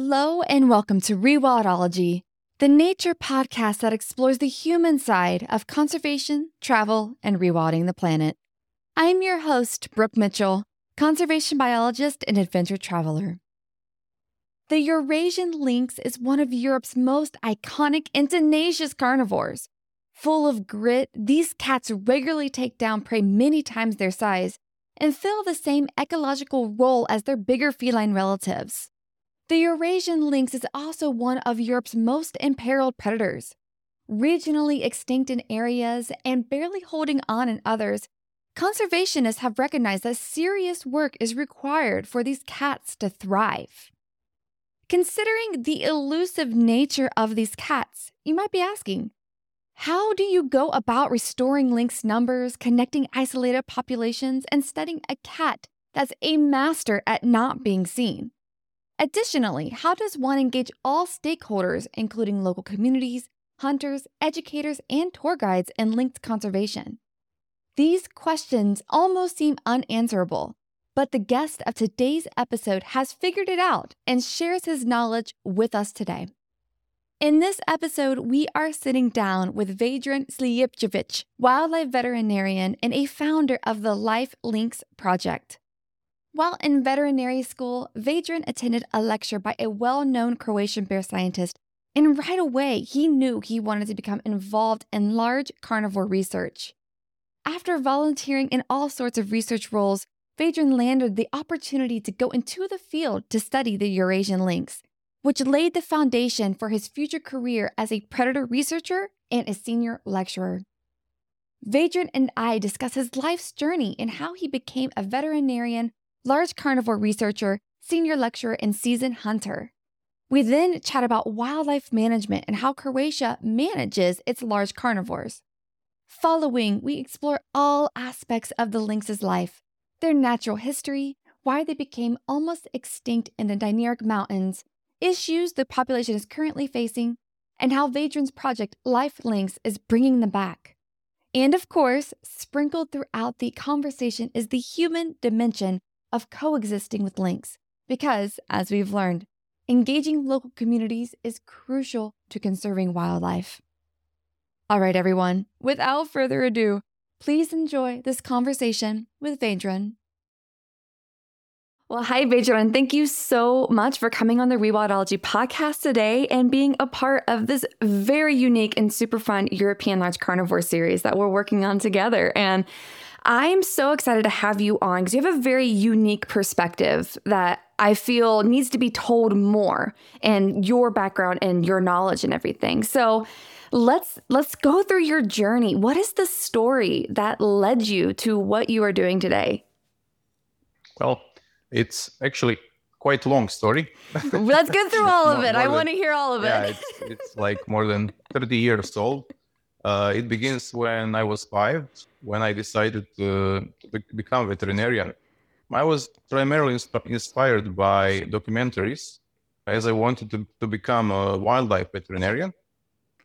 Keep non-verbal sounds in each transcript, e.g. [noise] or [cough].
Hello, and welcome to Rewildology, the nature podcast that explores the human side of conservation, travel, and rewilding the planet. I'm your host, Brooke Mitchell, conservation biologist and adventure traveler. The Eurasian lynx is one of Europe's most iconic and tenacious carnivores. Full of grit, these cats regularly take down prey many times their size and fill the same ecological role as their bigger feline relatives. The Eurasian lynx is also one of Europe's most imperiled predators. Regionally extinct in areas and barely holding on in others, conservationists have recognized that serious work is required for these cats to thrive. Considering the elusive nature of these cats, you might be asking, how do you go about restoring lynx numbers, connecting isolated populations, and studying a cat that's a master at not being seen? Additionally, how does one engage all stakeholders, including local communities, hunters, educators, and tour guides in lynx conservation? These questions almost seem unanswerable, but the guest of today's episode has figured it out and shares his knowledge with us today. In this episode, we are sitting down with Vedran Slijepčević, wildlife veterinarian and a founder of the Life Lynx Project. While in veterinary school, Vedran attended a lecture by a well known Croatian bear scientist, and right away he knew he wanted to become involved in large carnivore research. After volunteering in all sorts of research roles, Vedran landed the opportunity to go into the field to study the Eurasian lynx, which laid the foundation for his future career as a predator researcher and a senior lecturer. Vedran and I discuss his life's journey and how he became a veterinarian large carnivore researcher, senior lecturer, and seasoned hunter. We then chat about wildlife management and how Croatia manages its large carnivores. Following, we explore all aspects of the lynx's life their natural history, why they became almost extinct in the Dinaric Mountains, issues the population is currently facing, and how Vedran's project Life Lynx is bringing them back. And of course, sprinkled throughout the conversation is the human dimension of coexisting with lynx because, as we've learned, engaging local communities is crucial to conserving wildlife. All right, everyone, without further ado, please enjoy this conversation with Vedran. Well, hi, Vedran. Thank you so much for coming on the Rewildology podcast today and being a part of this very unique and super fun European large carnivore series that we're working on together. And I'm so excited to have you on because you have a very unique perspective that I feel needs to be told more and your background and your knowledge and everything. So let's let's go through your journey. What is the story that led you to what you are doing today? Well, it's actually quite a long story. Let's get through [laughs] all of it. I want to hear all of yeah, it. it's, it's like more than 30 years old. Uh, it begins when I was five, when I decided to, to become a veterinarian. I was primarily insp- inspired by documentaries, as I wanted to, to become a wildlife veterinarian.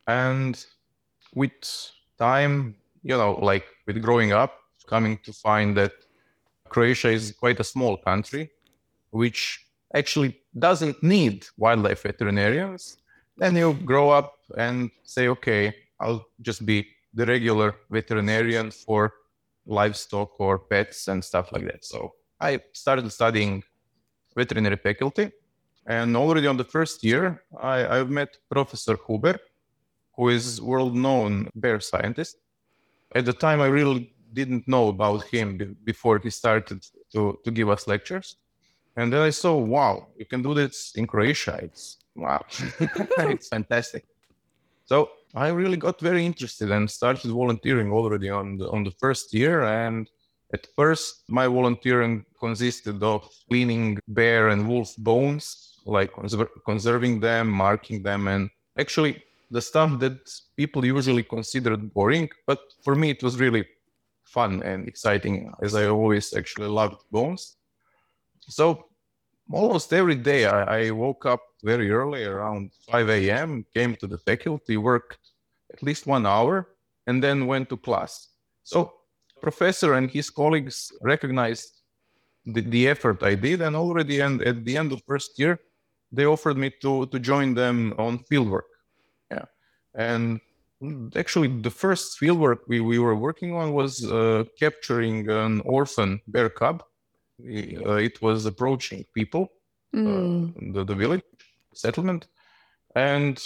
And with time, you know, like with growing up, coming to find that Croatia is quite a small country, which actually doesn't need wildlife veterinarians. Then you grow up and say, okay, I'll just be the regular veterinarian for livestock or pets and stuff like that. So I started studying veterinary faculty. And already on the first year, I, I've met Professor Huber, who is world-known bear scientist. At the time, I really didn't know about him b- before he started to, to give us lectures. And then I saw, wow, you can do this in Croatia. It's wow, [laughs] it's fantastic. So I really got very interested and started volunteering already on the, on the first year. And at first, my volunteering consisted of cleaning bear and wolf bones, like conser- conserving them, marking them, and actually the stuff that people usually considered boring. But for me, it was really fun and exciting, as I always actually loved bones. So almost every day, I, I woke up very early, around 5 a.m., came to the faculty, worked at least one hour, and then went to class. So professor and his colleagues recognized the, the effort I did, and already and at the end of first year, they offered me to to join them on fieldwork. Yeah, and actually the first fieldwork we, we were working on was uh, capturing an orphan bear cub. Uh, it was approaching people, mm. the, the village settlement, and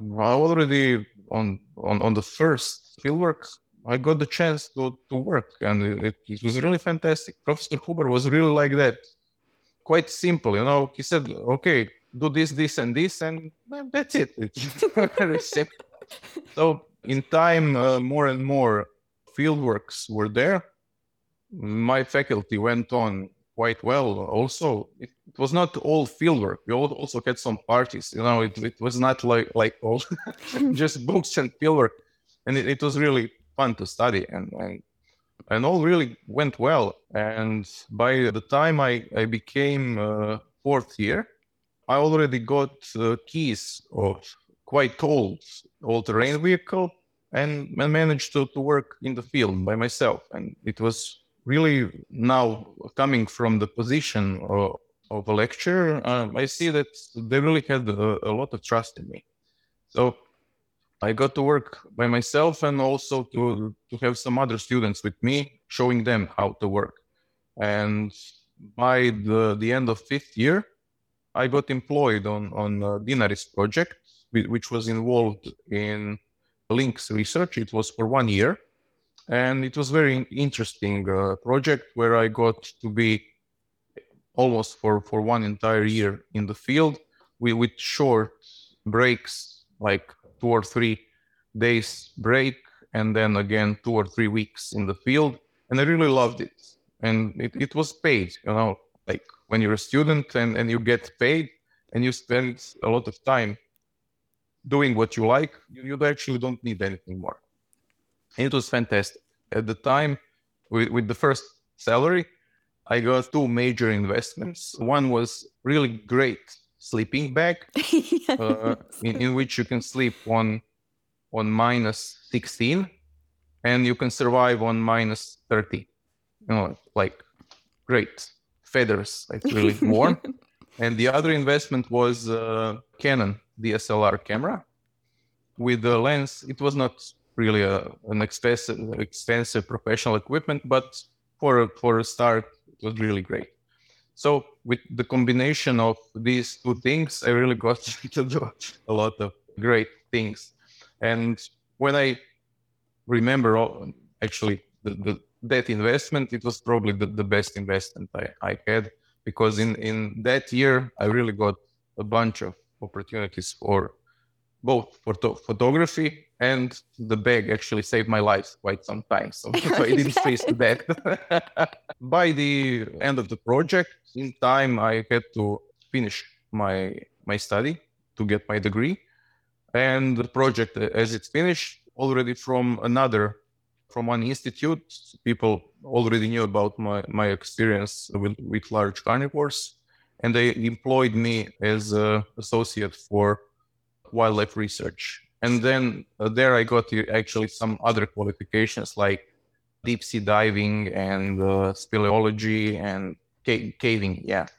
well, I already on, on on the first fieldwork, I got the chance to, to work, and it, it was really fantastic. Professor Huber was really like that, quite simple. You know, he said, "Okay, do this, this, and this, and that's it." [laughs] So in time, uh, more and more fieldworks were there. My faculty went on quite well. Also, it, was not all fieldwork. We also had some parties. You know, it, it was not like like all [laughs] just books and fieldwork, and it, it was really fun to study and, and and all really went well. And by the time I I became uh, fourth year, I already got uh, keys of quite old all-terrain vehicle and, and managed to, to work in the field by myself. And it was really now coming from the position of, of a lecturer, um, I see that they really had a, a, lot of trust in me. So I got to work by myself and also to, to have some other students with me, showing them how to work. And by the, the end of fifth year, I got employed on, on a DINARIS project which was involved in lynx research. It was for one year, and it was very interesting uh, project where I got to be almost for for one entire year in the field with, with short breaks, like two or three days break, and then again two or three weeks in the field, and I really loved it. And it, it was paid, you know, like when you're a student and, and you get paid and you spend a lot of time doing what you like, you, you actually don't need anything more. And it was fantastic. At the time, with, with the first salary, I got two major investments. One was really great sleeping bag, yes. [laughs] uh, in, in which you can sleep on on minus 16 and you can survive on minus 30 you know like great feathers it's really warm and the other investment was uh, canon DSLR camera. With the lens, it was not really a, an expensive, expensive professional equipment, but for for a start, it was really great. So with the combination of these two things, I really got [laughs] to do a lot of great things. And when I remember, all, actually, the, the, that investment, it was probably the, the best investment I, I had because in, in that year, I really got a bunch of opportunities for both photo- photography and the bag actually saved my life quite some time. So, [laughs] so I didn't face the bag. By the end of the project, in time, I had to finish my my study to get my degree. And the project, uh, as it's finished, already from another, from one institute, people already knew about my, my experience with, with large carnivores and they employed me as an associate for wildlife research. And then uh, there I got actually some other qualifications like deep sea diving and uh, speleology and ca- caving. Yeah. [laughs]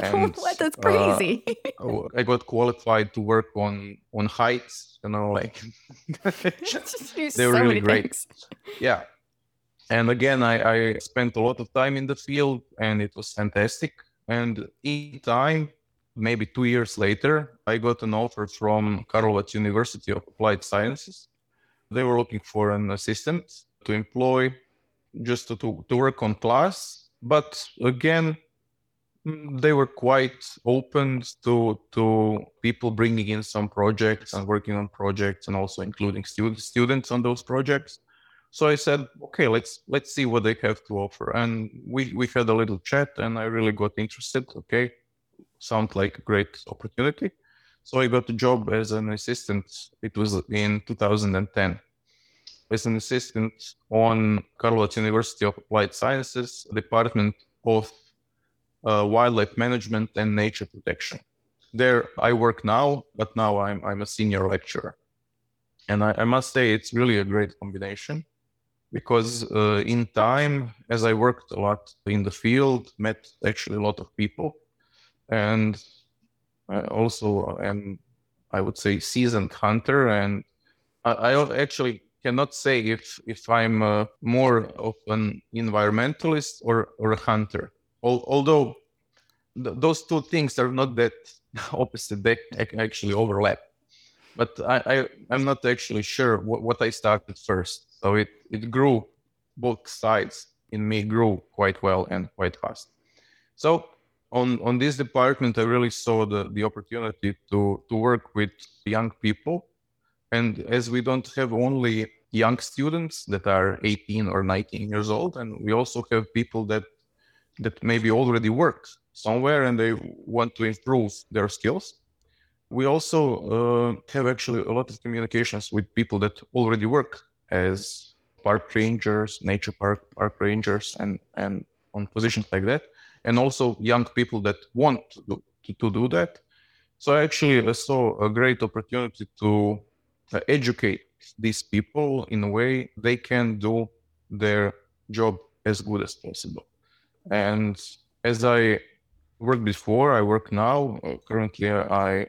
And, what? That's crazy. [laughs] Uh, I got qualified to work on on heights. You know, like [laughs] they were so really great. Things. Yeah. And again, I, I spent a lot of time in the field, and it was fantastic. And in time, maybe two years later, I got an offer from Karlovac University of Applied Sciences. They were looking for an assistant to employ just to, to, work on class. But again, they were quite open to to people bringing in some projects and working on projects and also including students students on those projects so I said, okay, let's let's see what they have to offer. And we we had a little chat, and I really got interested. Okay, sounds like a great opportunity. So I got a job as an assistant. It was in 2010 as an assistant on Karlovac University of Applied Sciences Department of uh, Wildlife Management and Nature Protection. There I work now, but now I'm I'm a senior lecturer, and I, I must say it's really a great combination because uh, in time, as I worked a lot in the field, met actually a lot of people, and I also am, I would say, seasoned hunter, and I, I actually cannot say if if I'm uh, more of an environmentalist or or a hunter. Al- although th- those two things are not that [laughs] opposite; they actually overlap. But I, I am not actually sure what, what I started first. So it it grew both sides in me grew quite well and quite fast. So on on this department, I really saw the the opportunity to to work with young people, and as we don't have only young students that are 18 or 19 years old, and we also have people that that maybe already work somewhere and they want to improve their skills. We also uh, have actually a lot of communications with people that already work as park rangers, nature park park rangers, and and on positions like that, and also young people that want to do, to, to do that. So I actually, I saw a great opportunity to uh, educate these people in a way they can do their job as good as possible. And as I worked before, I work now. Uh, currently, I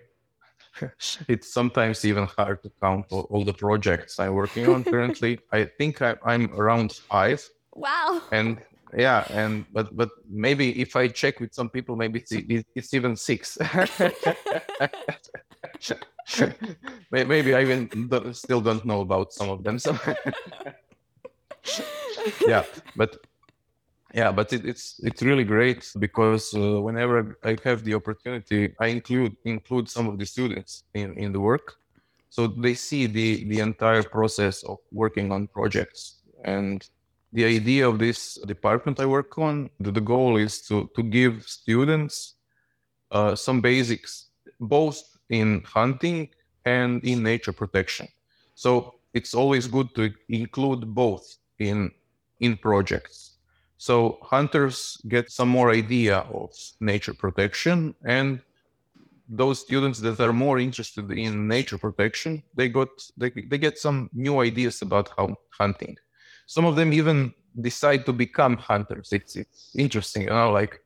[laughs] it's sometimes even hard to count all, all, the projects I'm working on currently. [laughs] I think I, am around five. Wow. And yeah, and but but maybe if I check with some people, maybe it's, it's even six. [laughs] maybe I even still don't know about some of them. So [laughs] yeah, but yeah but it, it's it's really great because uh, whenever i have the opportunity i include include some of the students in, in the work so they see the the entire process of working on projects and the idea of this department i work on the, the goal is to to give students uh, some basics both in hunting and in nature protection so it's always good to include both in in projects so hunters get some more idea of nature protection and those students that are more interested in nature protection, they got they, they get some new ideas about how hunting. Some of them even decide to become hunters. It's it's interesting, you know, like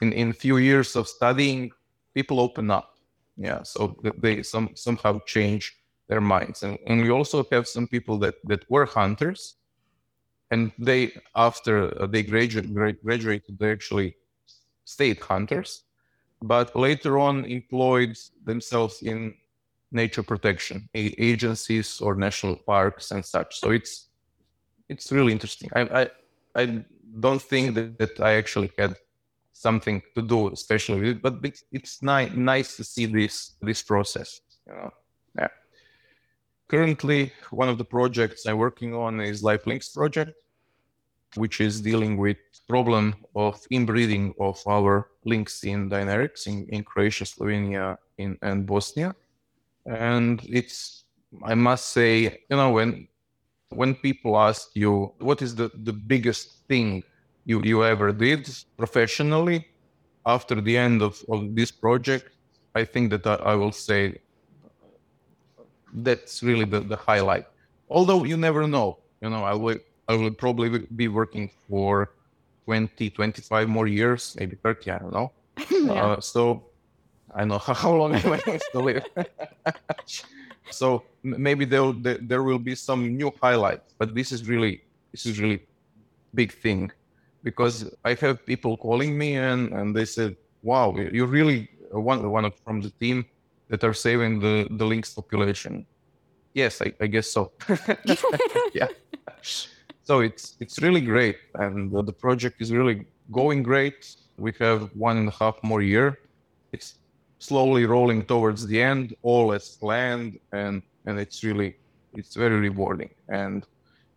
in in few years of studying, people open up. Yeah, so they some somehow change their minds. And, and we also have some people that that were hunters and they after they graduate, graduated they actually stayed hunters but later on employed themselves in nature protection agencies or national parks and such so it's it's really interesting. I i, I don't think that, that i actually had something to do especially with it but it's, ni- nice to see this this process you know? Yeah. Currently one of the projects i'm working on is life lynx project which is dealing with problem of inbreeding of our lynx in Dinarics in, in Croatia, Slovenia, in, and Bosnia. And it's, I must say, you know, when when people ask you what is the, the biggest thing you, you ever did professionally after the end of, of this project, I think that I, I will say that's really the, the highlight. Although you never know, you know, I will I will probably be working for 20, 25 more years, maybe 30, I don't know. [laughs] yeah. uh, so I know how, [laughs] how long I'm going to live. So maybe there, there will be some new highlights, but this is really, this is really big thing because I have people calling me and, and they said, wow, you're really one, one from the team that are saving the, the lynx population. Yes, I, I guess so. [laughs] yeah so it's it's really great and the project is really going great we have one and a half more year it's slowly rolling towards the end all as planned and and it's really it's very rewarding. And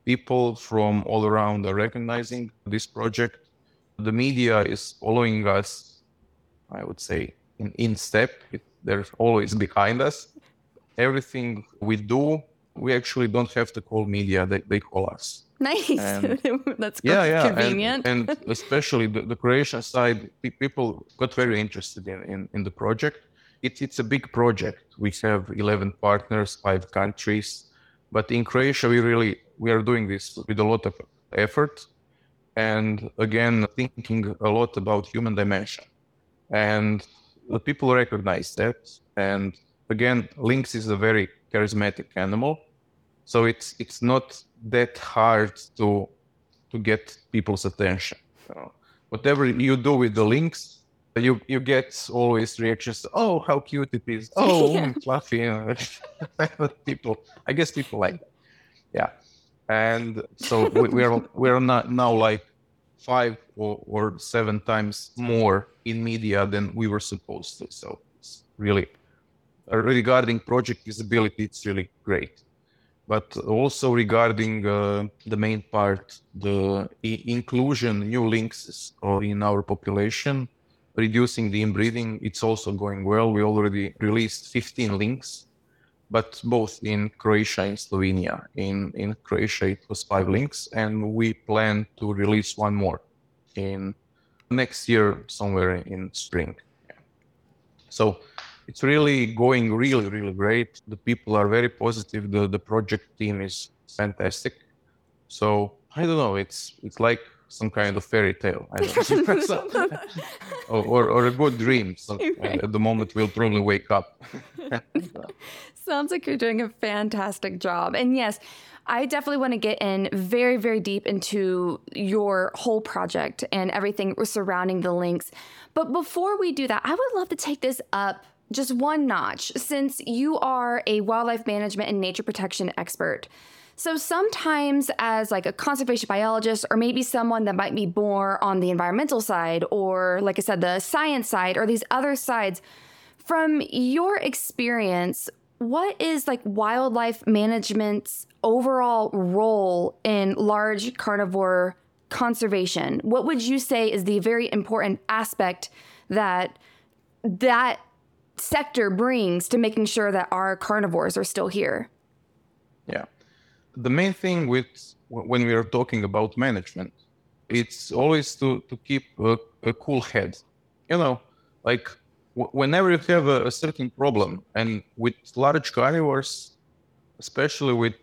people from all around are recognizing this project. The media is following us i would say in, in step. It, they're always behind us. Everything we do we actually don't have to call media they, they call us Nice. [laughs] That's yeah, yeah, convenient. And, and [laughs] especially the, the Croatian side, people got very interested in, in, in the project. It's, it's a big project. We have 11 partners, five countries. But in Croatia, we really we are doing this with a lot of effort, and again thinking a lot about human dimension. And the people recognize that. And again, lynx is a very charismatic animal, so it's it's not that hard to to get people's attention. So whatever you do with the lynx, you you get always reactions. Oh, how cute it is! Oh, [laughs] yeah. fluffy. [laughs] people, I guess people like that. Yeah, and so we, we are we are not now like five or, or seven times more in media than we were supposed to. So it's really regarding project visibility, it's really great. But also regarding uh, the main part, the inclusion new lynx in our population, reducing the inbreeding, it's also going well. We already released 15 lynx, but both in Croatia and Slovenia. In in Croatia, it was five lynx, and we plan to release one more in next year, somewhere in spring. So it's really going really really great. The people are very positive. The the project team is fantastic. So I don't know. It's it's like some kind of fairy tale. I don't know. [laughs] [laughs] or, or, or, a good dream. [laughs] So right. At the moment, we'll probably wake up. Sounds like you're doing a fantastic job. And yes, I definitely want to get in very, very deep into your whole project and everything surrounding the lynx. But before we do that, I would love to take this up just one notch since you are a wildlife management and nature protection expert. So sometimes as like a conservation biologist or maybe someone that might be more on the environmental side or like I said the science side or these other sides from your experience what is like wildlife management's overall role in large carnivore conservation? What would you say is the very important aspect that that sector brings to making sure that our carnivores are still here? Yeah the main thing with when we are talking about management, it's always to to keep a, a cool head. You know, like w- whenever you have a, a, certain problem, and with large carnivores, especially with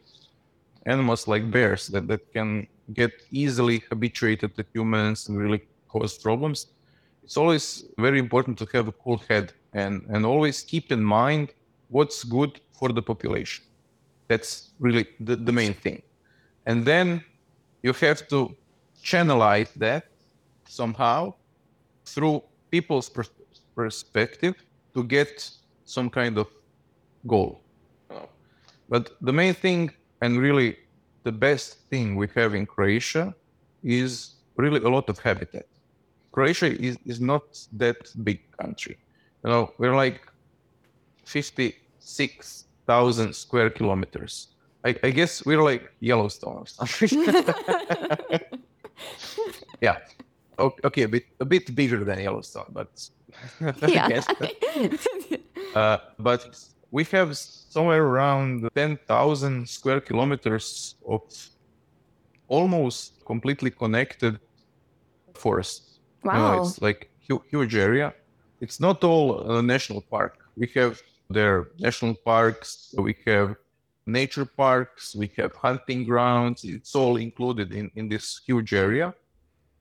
animals like bears that, that can get easily habituated to humans and really cause problems, it's always very important to have a cool head and, and always keep in mind what's good for the population. That's really the, the main thing. And then you have to channelize that somehow through people's pers- perspective to get some kind of goal. But the main thing and really the best thing we have in Croatia is really a lot of habitat. Croatia is, is not that big country. You know, we're like 56 thousand square kilometers. I, I, guess we're like Yellowstone or [laughs] something. yeah. Okay, a bit a bit bigger than Yellowstone, but [laughs] yeah. [laughs] uh, but we have somewhere around ten thousand square kilometers of almost completely connected forest. Wow! You know, it's like hu- huge area. It's not all a national park. We have there are national parks, we have nature parks, we have hunting grounds. It's all included in, in this huge area.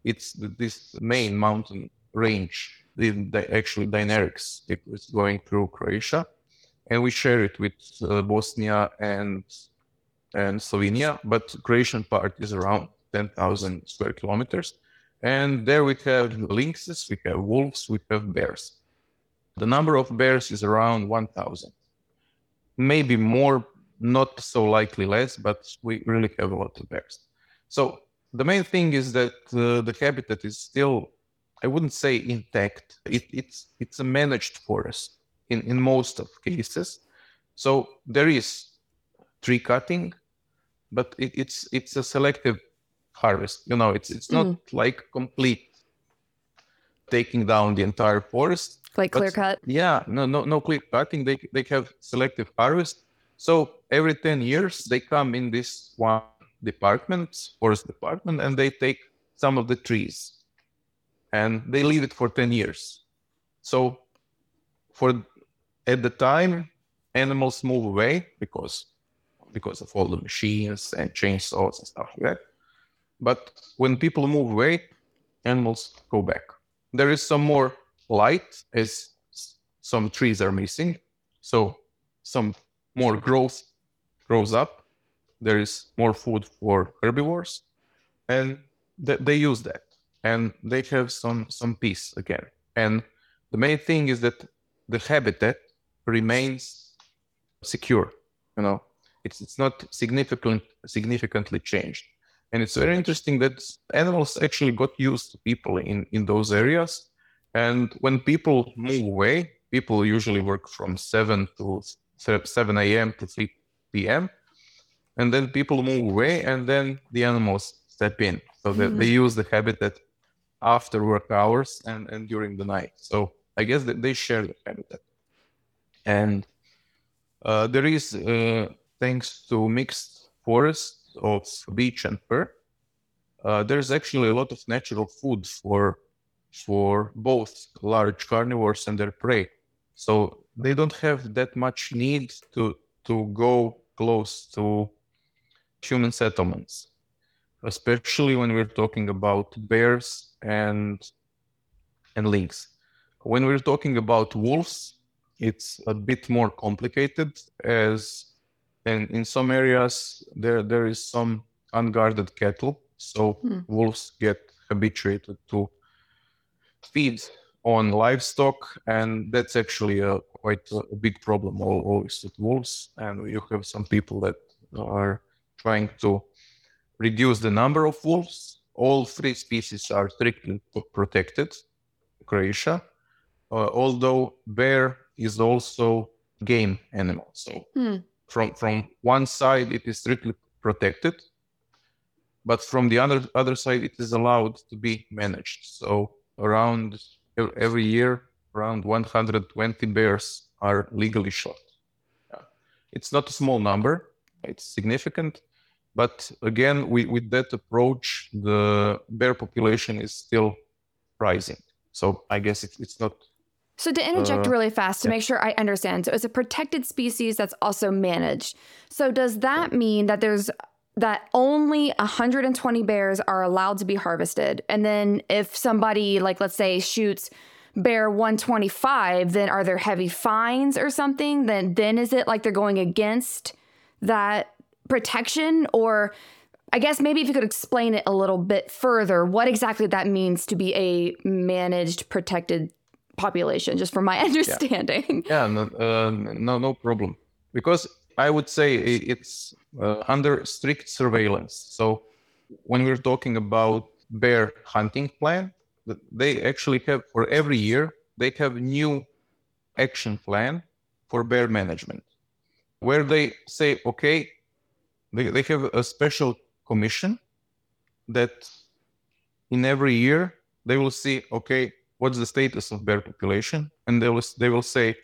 It's this main mountain range, the, the actually Dinarics, it was going through Croatia. And we share it with uh, Bosnia and and Slovenia, but Croatian part is around 10,000 square kilometers. And there we have lynxes, we have wolves, we have bears. The number of bears is around 1,000. Maybe more, not so likely less, but we really have a lot of bears. So the main thing is that uh, the habitat is still, I wouldn't say intact. It, it's it's a managed forest in, in most of cases. So there is tree cutting, but it, it's it's a selective harvest. You know, it's it's not mm. like complete taking down the entire forest like clear cut? Yeah, no, no, no clear cutting. They they have selective harvest. So every ten years they come in this one department, forest department, and they take some of the trees, and they leave it for ten years. So for at the time animals move away because because of all the machines and chainsaws and stuff like that. But when people move away, animals go back. There is some more light as some trees are missing, so some more growth grows up. There is more food for herbivores, and th- they use that, and they have some some peace again. And the main thing is that the habitat remains secure. You know, it's it's not significant significantly changed. And it's very interesting that animals actually got used to people in, in those areas. And when people move away, people usually work from 7 to 7 a.m. to 3 p.m. And then people move away, and then the animals step in. So mm-hmm. they use the habitat after work hours and, and during the night. So I guess that they share the habitat. And uh, there is, uh, thanks to mixed forests, of beech and fir, uh, there's actually a lot of natural food for for both large carnivores and their prey. So they don't have that much need to to go close to human settlements, especially when we're talking about bears and and lynx. When we're talking about wolves, it's a bit more complicated as and in some areas there there is some unguarded cattle so hmm. wolves get habituated to feed on livestock and that's actually a quite a big problem always with wolves. And you have some people that are trying to reduce the number of wolves. All three species are strictly protected croatia. Uh, although bear is also game animal so hmm from from one side it is strictly protected but from the other other side it is allowed to be managed. So around every year around 120 bears are legally shot. Yeah. it's not a small number it's significant but again we, with that approach the bear population is still rising. So i guess it, it's not so to interject uh, really fast to yeah. make sure I understand. So it's a protected species that's also managed. So does that mean that there's that only 120 bears are allowed to be harvested? And then if somebody like let's say shoots bear 125, then are there heavy fines or something? Then then is it like they're going against that protection or I guess maybe if you could explain it a little bit further, what exactly that means to be a managed protected population, just from my [laughs] understanding. Yeah, yeah no, uh, no, no problem. Because I would say it's uh, under strict surveillance. So when we're talking about bear hunting plan, they actually have for every year they have new action plan for bear management, where they say, okay, they, they have a special commission that in every year they will see, okay, what's the status of bear population, and they will they will say,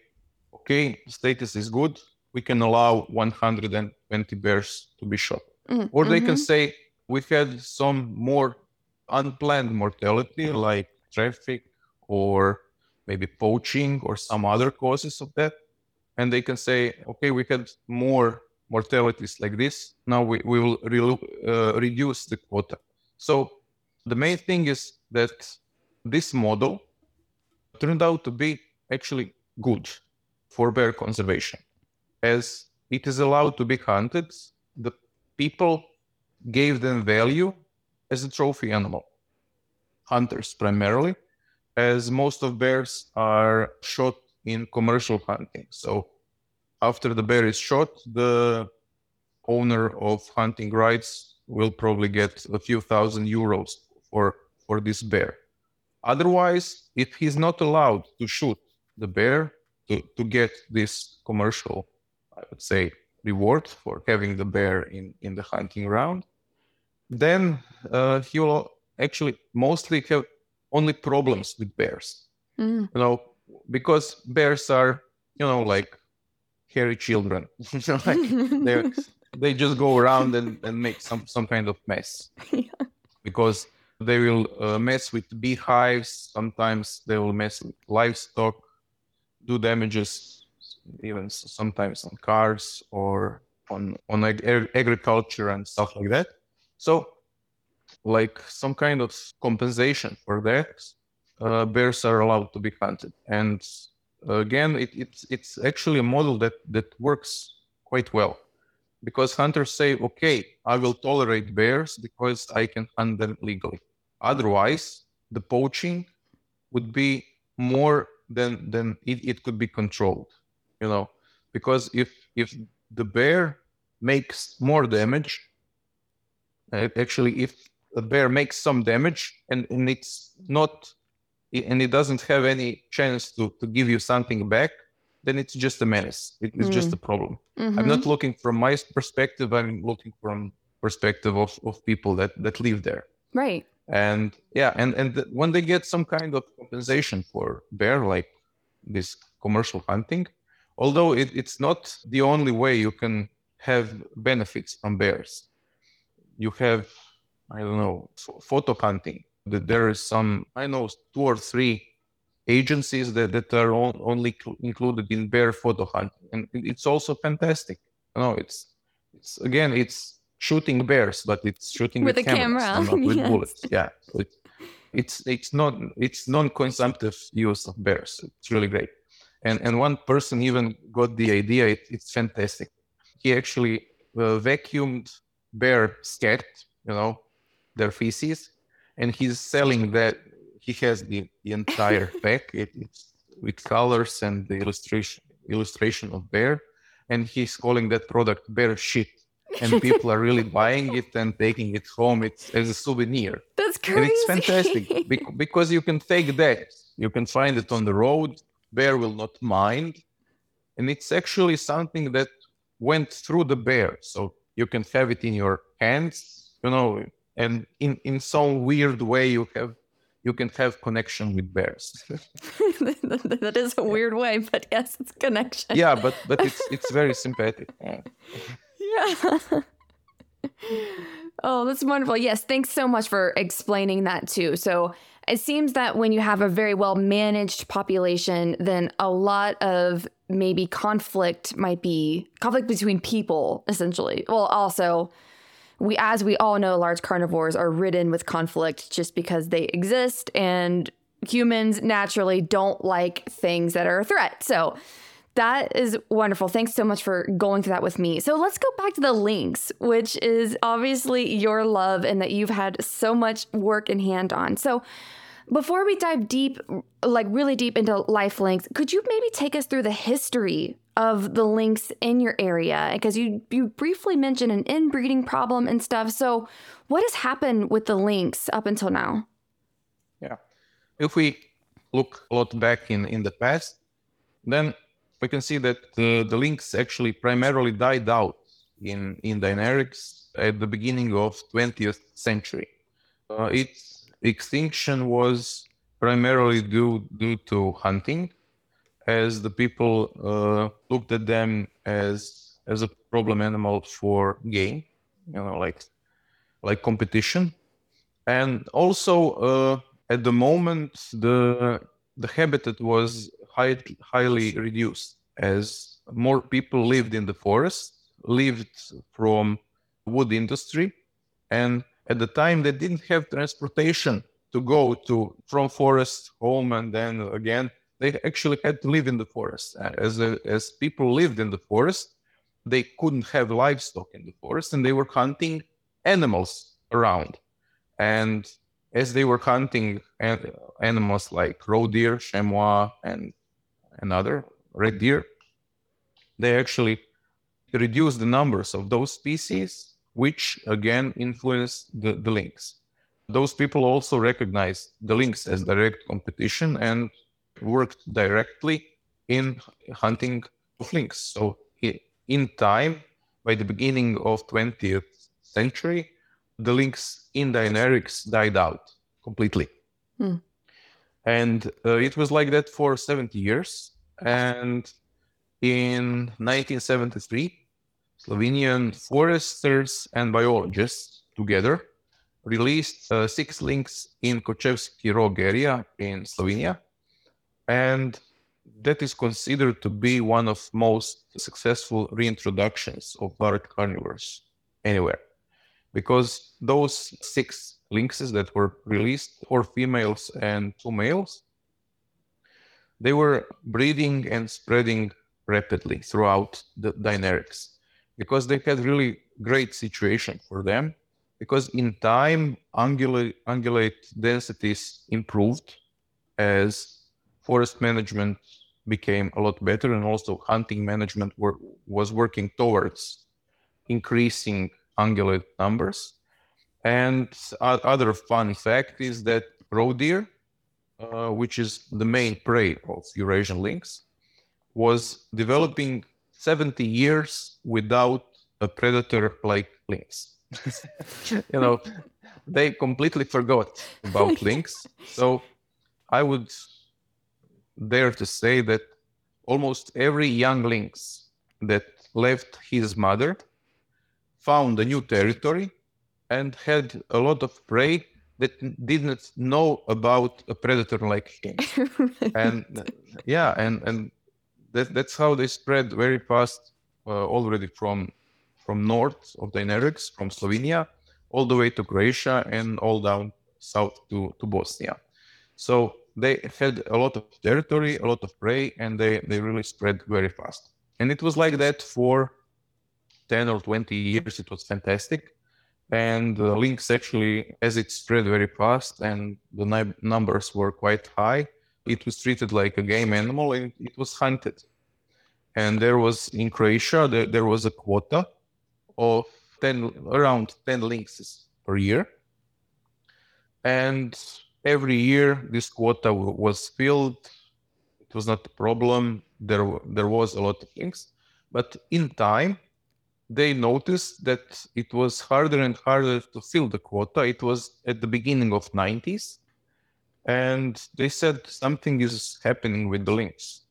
okay, status is good. We can allow 120 bears to be shot, mm-hmm. or they can mm-hmm. say we had some more unplanned mortality like traffic or maybe poaching or some other causes of that and they can say okay we had more mortalities like this now we, we will re- uh, reduce the quota so the main thing is that this model turned out to be actually good for bear conservation. As it is allowed to be hunted, the people gave them value as a trophy animal. Hunters primarily, as most of bears are shot in commercial hunting. So after the bear is shot, the owner of hunting rights will probably get a few thousand euros for, for this bear. Otherwise, if he's not allowed to shoot the bear to, to get this commercial, I would say, reward for having the bear in, in the hunting round, then uh, he will actually mostly have only problems with bears. Mm. You know, because bears are, you know, like hairy children. [laughs] like [laughs] they just go around and, and make some some kind of mess. [laughs] Yeah. Because they will uh, mess with beehives. Sometimes they will mess with livestock, do damages, even sometimes on cars or on on ag- agriculture and stuff like that. So, like some kind of compensation for that, uh, bears are allowed to be hunted, and again, it, it's it's actually a model that that works quite well because hunters say, okay, I will tolerate bears because I can hunt them legally. Otherwise, the poaching would be more than than it, it could be controlled. You know, because if if the bear makes more damage, actually, if a bear makes some damage and, and it's not and it doesn't have any chance to, to give you something back then it's just a menace it, it's mm. just a problem mm-hmm. i'm not looking from my perspective i'm looking from perspective of, of people that that live there right and yeah and and the, when they get some kind of compensation for bear like this commercial hunting although it, it's not the only way you can have benefits from bears you have I don't know, photo hunting. That there is some, I know, two or three agencies that, that are on, only cl- included in bear photo hunting, and it's also fantastic. You know, it's it's again, it's shooting bears, but it's shooting with, with a camera, not with [laughs] yes. bullets. Yeah, so it's it's it's not it's non-consumptive use of bears. It's really great. And and one person even got the idea. It, it's fantastic. He actually uh, vacuumed bear scat, you know, their feces, and he's selling that. He has the, the entire [laughs] pack it, it's with colors and the illustration illustration of bear, and he's calling that product bear shit. And people are really [laughs] buying it and taking it home. It's as a souvenir. That's crazy. And it's fantastic [laughs] because you can take that. You can find it on the road. Bear will not mind. And it's actually something that went through the bear. So you can have it in your hands. You know, and in in some weird way you have you can have connection with bears. [laughs] [laughs] That is a weird way but yes it's connection. Yeah but but it's [laughs] it's very sympathetic. Yeah. Oh that's wonderful. Yes thanks so much for explaining that too. So it seems that when you have a very well managed population then a lot of maybe conflict might be conflict between people essentially. Well also we as we all know large carnivores are ridden with conflict just because they exist and humans naturally don't like things that are a threat so that is wonderful. Thanks so much for going through that with me. So let's go back to the lynx, which is obviously your love and that you've had so much work in hand on. So before we dive deep, like really deep into life lynx, could you maybe take us through the history of the lynx in your area because you you briefly mentioned an inbreeding problem and stuff. So, what has happened with the lynx up until now? Yeah, if we look a lot back in in the past, then we can see that the, the lynx actually primarily died out in in Dinarics at the beginning of 20th century. Uh, its extinction was primarily due due to hunting as the people uh, looked at them as as a problem animal for game, you know, like like competition, and also uh, at the moment the the habitat was high, highly reduced as more people lived in the forest, lived from wood industry, and at the time they didn't have transportation to go to from forest home and then again they actually had to live in the forest. Uh, as, a, as people lived in the forest, they couldn't have livestock in the forest and they were hunting animals around. And as they were hunting animals like roe deer, chamois, and another red deer, they actually reduced the numbers of those species, which again influenced the, the lynx. Those people also recognized the lynx as direct competition and worked directly in hunting of lynx. So in time, by the beginning of 20th century, the lynx in Dinarics died out completely. Hmm. And uh, it was like that for 70 years. And in 1973, Slovenian foresters and biologists together released uh, six lynx in Kočevski Rog area in Slovenia and that is considered to be one of most successful reintroductions of large carnivores anywhere. Because those six lynxes that were released four females and two males they were breeding and spreading rapidly throughout the Dinarics because they had really great situation for them because in time ungulate, ungulate densities improved as forest management became a lot better and also hunting management were, was working towards increasing ungulate numbers and other fun fact is that roe deer uh, which is the main prey of eurasian lynx was developing 70 years without a predator like lynx [laughs] you know, they completely forgot about [laughs] lynx. So I would dare to say that almost every young lynx that left his mother found a new territory and had a lot of prey that didn't know about a predator like him. [laughs] and yeah, and and that, that's how they spread very fast uh, already from from north of the Dinarics, from Slovenia, all the way to Croatia and all down south to, to Bosnia. So they had a lot of territory, a lot of prey, and they, they really spread very fast. And it was like that for 10 or 20 years. It was fantastic. And the lynx actually, as it spread very fast and the numbers were quite high, it was treated like a game animal and it was hunted. And there was in Croatia, there, there was a quota of 10 around 10 lynxes per year and every year this quota was filled. It was not a problem. There there was a lot of lynx but in time they noticed that it was harder and harder to fill the quota. It was at the beginning of 90s and they said something is happening with the lynx.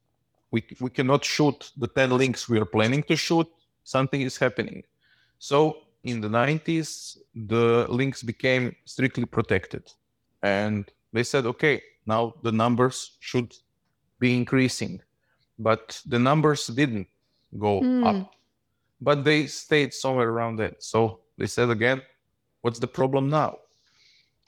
we, we cannot shoot the 10 lynx we are planning to shoot. Something is happening. So in the 90s, the lynx became strictly protected. And they said, okay, now the numbers should be increasing. But the numbers didn't go mm. up, but they stayed somewhere around that. So they said again, what's the problem now?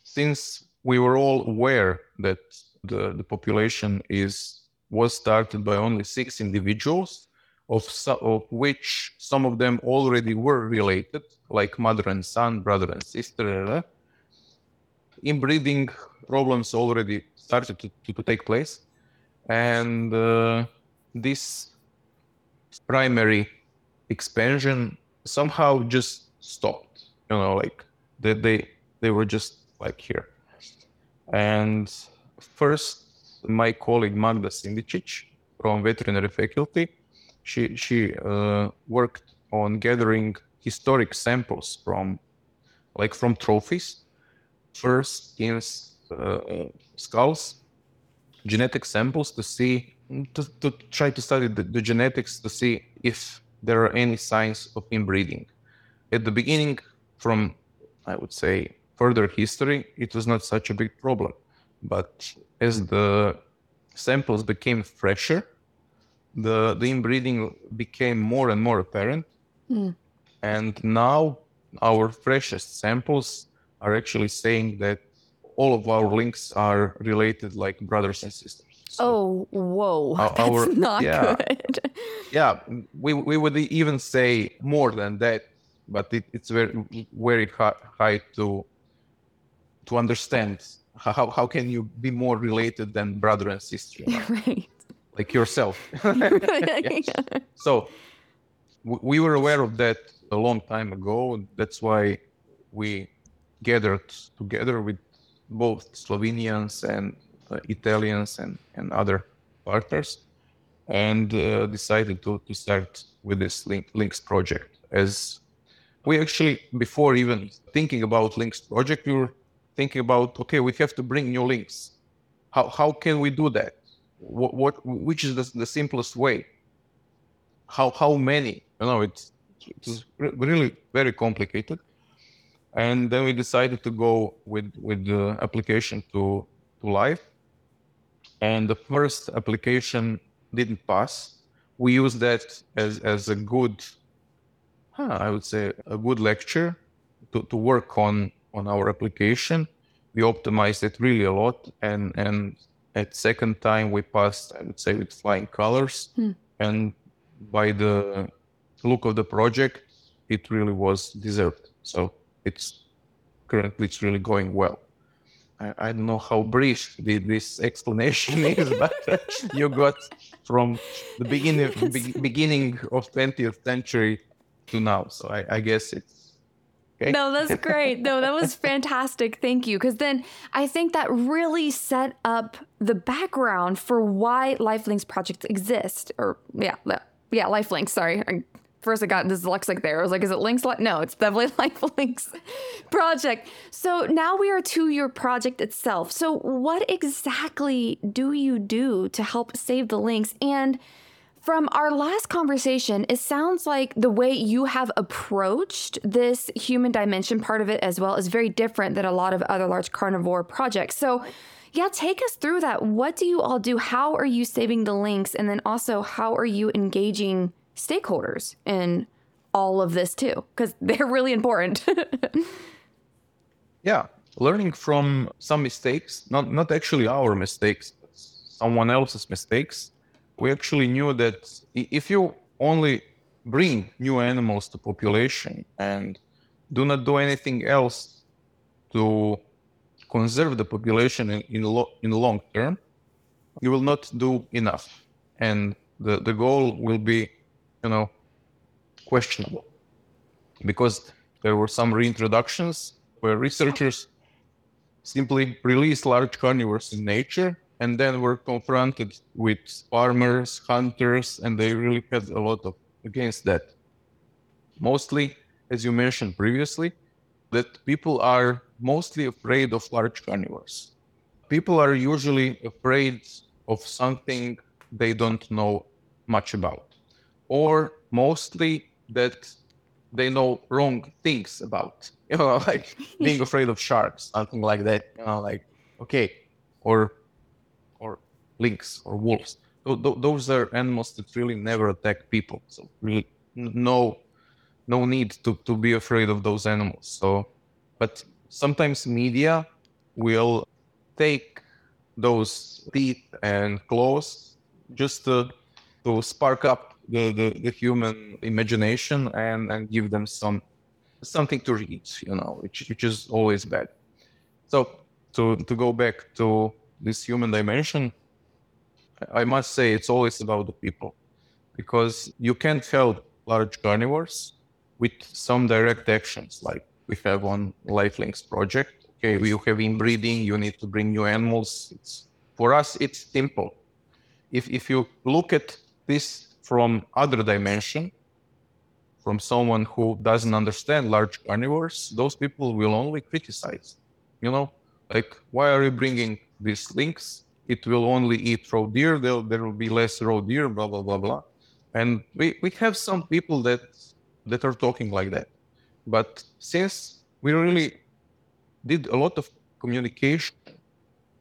Since we were all aware that the, the population is was started by only six individuals of, so, of which some of them already were related, like mother and son, brother and sister. Inbreeding problems already started to, to, to take place. And uh, this primary expansion somehow just stopped. You know, like they, they, they were just like here. And first, my colleague Magda Sindičić from veterinary faculty she she uh, worked on gathering historic samples from like from trophies first skins uh, skulls genetic samples to see to, to try to study the, the, genetics to see if there are any signs of inbreeding at the beginning from i would say further history it was not such a big problem but as the samples became fresher the, the inbreeding became more and more apparent. Mm. And now our freshest samples are actually saying that all of our lynx are related like brothers and sisters. So oh, whoa. Our, [laughs] That's our, not yeah, good. yeah, we, we would even say more than that, but it, it's very, very high to, to understand. How, how can you be more related than brother and sister? [laughs] Right like yourself. [laughs] yeah. So we were aware of that a long time ago. That's why we gathered together with both Slovenians and uh, Italians and, and other partners and uh, decided to, to start with this link, Lynx project. As we actually, before even thinking about Lynx project, we were thinking about, okay, we have to bring new lynx. How, how can we do that? what, what which is the, the simplest way how how many you know it's it's really very complicated and then we decided to go with with the application to to LIFE and the first application didn't pass we used that as as a good huh, i would say a good lecture to, to work on on our application we optimized it really a lot and and At second time, we passed, I would say, with flying colors. Hmm. And by the look of the project, it really was deserved. So it's currently it's really going well. I, I don't know how brief the, this explanation [laughs] is, but [laughs] you got from the beginning be, beginning of 20th century to now. So I, I guess it's okay. No, that's great. No, that was fantastic. Thank you. Because then I think that really set up the background for why Life Lynx projects exist. Or yeah, yeah, Life Lynx. Sorry, I first I got dyslexic there. I was like, is it links? No, it's definitely [laughs] Life Lynx project. So now we are to your project itself. So what exactly do you do to help save the lynx? And from our last conversation, it sounds like the way you have approached this human dimension part of it as well is very different than a lot of other large carnivore projects. So yeah, take us through that. What do you all do? How are you saving the lynx? And then also, how are you engaging stakeholders in all of this too because [laughs] they're really important. Yeah learning from some mistakes not not actually our mistakes but someone else's mistakes. We actually knew that if you only bring new animals to population and do not do anything else to conserve the population in in, lo- in long term you will not do enough. And the, the goal will be you know, questionable because there were some reintroductions where researchers simply released large carnivores in nature and then were confronted with farmers, hunters, and they really had a lot of against that. Mostly, as you mentioned previously, that people are mostly afraid of large carnivores. People are usually afraid of something they don't know much about or mostly that they know wrong things about, [laughs] you know, like being [laughs] afraid of sharks, something like that, you know, like, okay, or, or lynx or wolves. Those are animals that really never attack people. So really no, no need to, to be afraid of those animals. So, but sometimes media will take those teeth and claws just to, to spark up the, the, the human imagination and, and give them some something to read, you know, which, which is always bad. So to, to go back to this human dimension, I must say it's always about the people because you can't help large carnivores with some direct actions like we have on Life Lynx project. Okay, you have inbreeding, you need to bring new animals. It's, for us, it's simple. If, if you look at this from other dimension, from someone who doesn't understand large carnivores, those people will only criticize. You know, like why are you bringing these lynx? It will only eat roe deer. There, there will be less roe deer. Blah blah blah blah. And we, we have some people that that are talking like that. But since we really did a lot of communication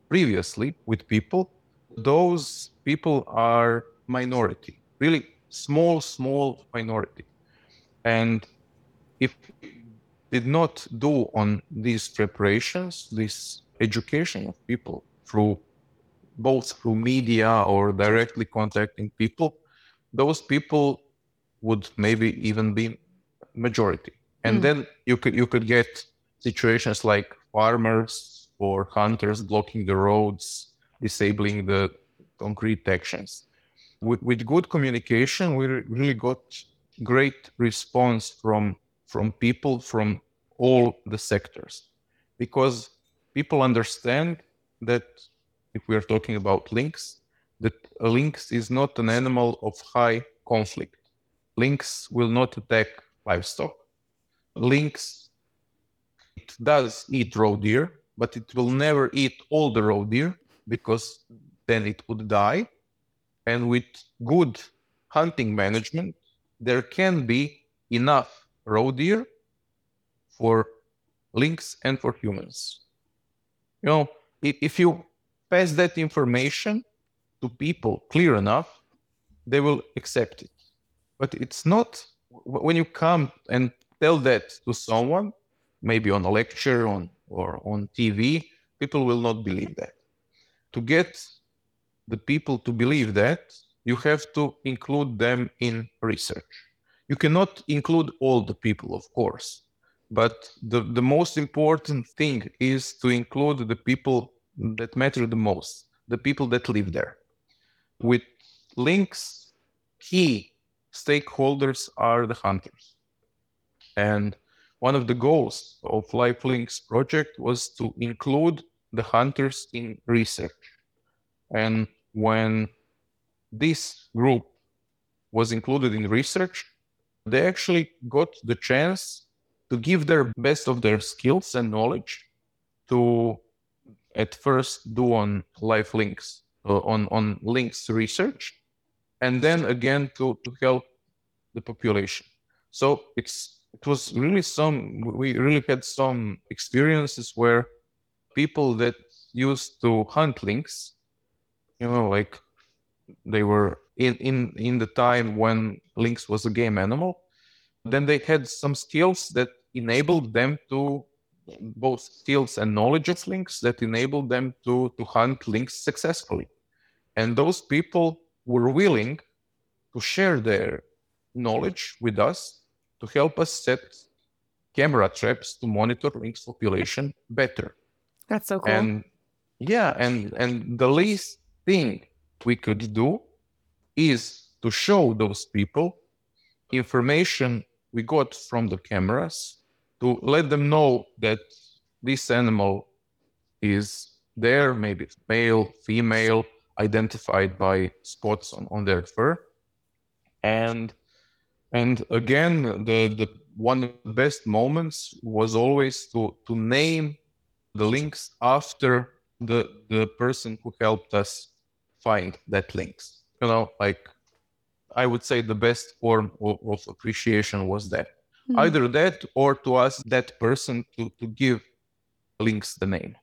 previously with people, those people are minority really small, small minority. And if did not do on these preparations, this education of people through both through media or directly contacting people, those people would maybe even be majority. And mm. then you could you could get situations like farmers or hunters blocking the roads, disabling the concrete actions with, with good communication, we really got great response from from people from all the sectors. Because people understand that if we are talking about lynx that lynx is not an animal of high conflict. Lynx will not attack livestock. Lynx it does eat roe deer but it will never eat all the roe deer because then it would die and with good hunting management, there can be enough roe deer for lynx and for humans. You know, if you pass that information to people clear enough, they will accept it. But it's not when you come and tell that to someone, maybe on a lecture on or on TV, people will not believe that. To get the people to believe that, you have to include them in research. You cannot include all the people, of course, but the, the most important thing is to include the people that matter the most, the people that live there. With lynx, key stakeholders are the hunters. And one of the goals of Life Lynx project was to include the hunters in research. And when this group was included in research, they actually got the chance to give their best of their skills and knowledge to at first do on Life Lynx uh, on on lynx research and then again to, to help the population. So it's it was really some we really had some experiences where people that used to hunt lynx you know like they were in in in the time when lynx was a game animal. Then they had some skills that enabled them to both skills and knowledge of lynx that enabled them to to hunt lynx successfully. And those people were willing to share their knowledge with us to help us set camera traps to monitor lynx population better. That's so cool. And yeah and and the least thing we could do is to show those people information we got from the cameras to let them know that this animal is there, maybe male, female, identified by spots on, on their fur. And and again, the, the one of the best moments was always to, to name the lynx after the the person who helped us find that lynx. You know, like I would say the best form of, of appreciation was that. Mm-hmm. Either that or to ask that person to, to give lynx the name.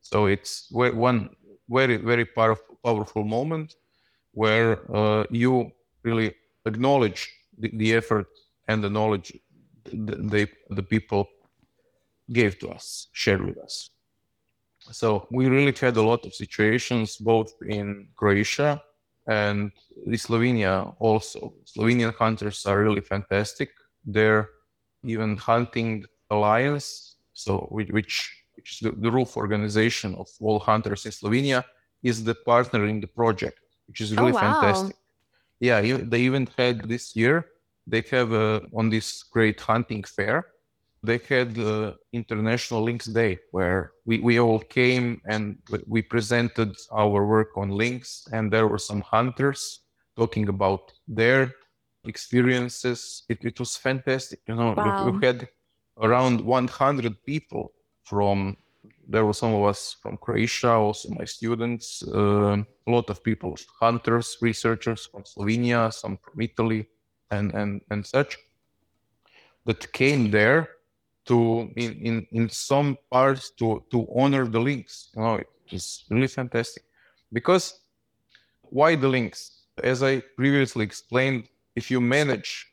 So it's one very, very powerful, powerful moment where uh, you really acknowledge the, the, effort and the knowledge the, the people gave to us, shared with us. So we really had a lot of situations both in Croatia and in Slovenia also. Slovenian hunters are really fantastic. They're even hunting alliance, so which which is the, the roof organization of all hunters in Slovenia, is the partner in the project, which is really oh, wow. fantastic. Yeah, they even had this year. They have uh, on this great hunting fair they had the International Lynx Day where we, we all came and we presented our work on lynx, and there were some hunters talking about their experiences. It, it was fantastic. You know, wow. we, we, had around 100 people from there were some of us from Croatia, also my students, uh, a lot of people, hunters, researchers from Slovenia, some from Italy, and and and such, that came there to in, in, in some parts to, to honor the lynx. You know, it's really fantastic. Because why the lynx? As I previously explained, if you manage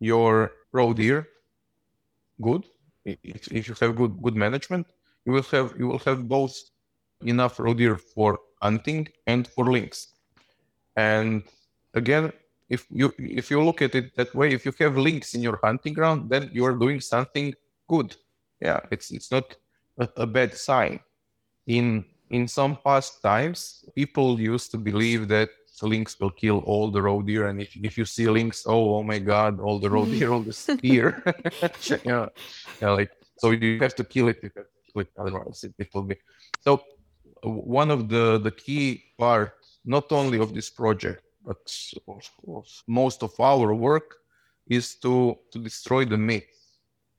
your roe deer good, if, if you have good good management, you will have you will have both enough roe deer for hunting and for lynx. And again, if you if you look at it that way, if you have lynx in your hunting ground, then you are doing something good. Yeah, it's it's not a, a bad sign. In in some past times, people used to believe that lynx will kill all the roe deer, and if, if you see lynx, oh oh my god, all the roe deer, all the [laughs] deer. [laughs] yeah, yeah, like so you have to kill it. You have to kill it, otherwise it, it will be. So one of the the key part, not only of this project, but of, of most of our work, is to to destroy the myth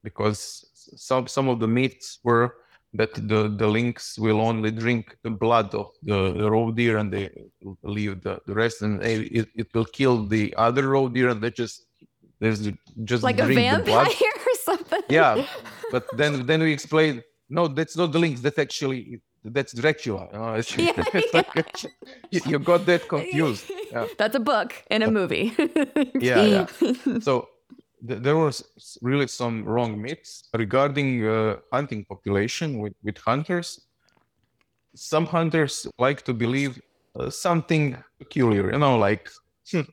because some some of the myths were that the, the lynx will only drink the blood of the, the roe deer and they leave the, the rest and it, it will kill the other roe deer and they just there's just like a vampire [laughs] or something yeah but then then we explain no that's not the lynx that's actually that's Dracula. [laughs] [laughs] Uh, yeah, you, you, got that confused. Yeah. That's a book and a movie. yeah, yeah. So there was really some wrong myths regarding uh, hunting population with, with hunters. Some hunters like to believe uh, something peculiar, you know, like [laughs]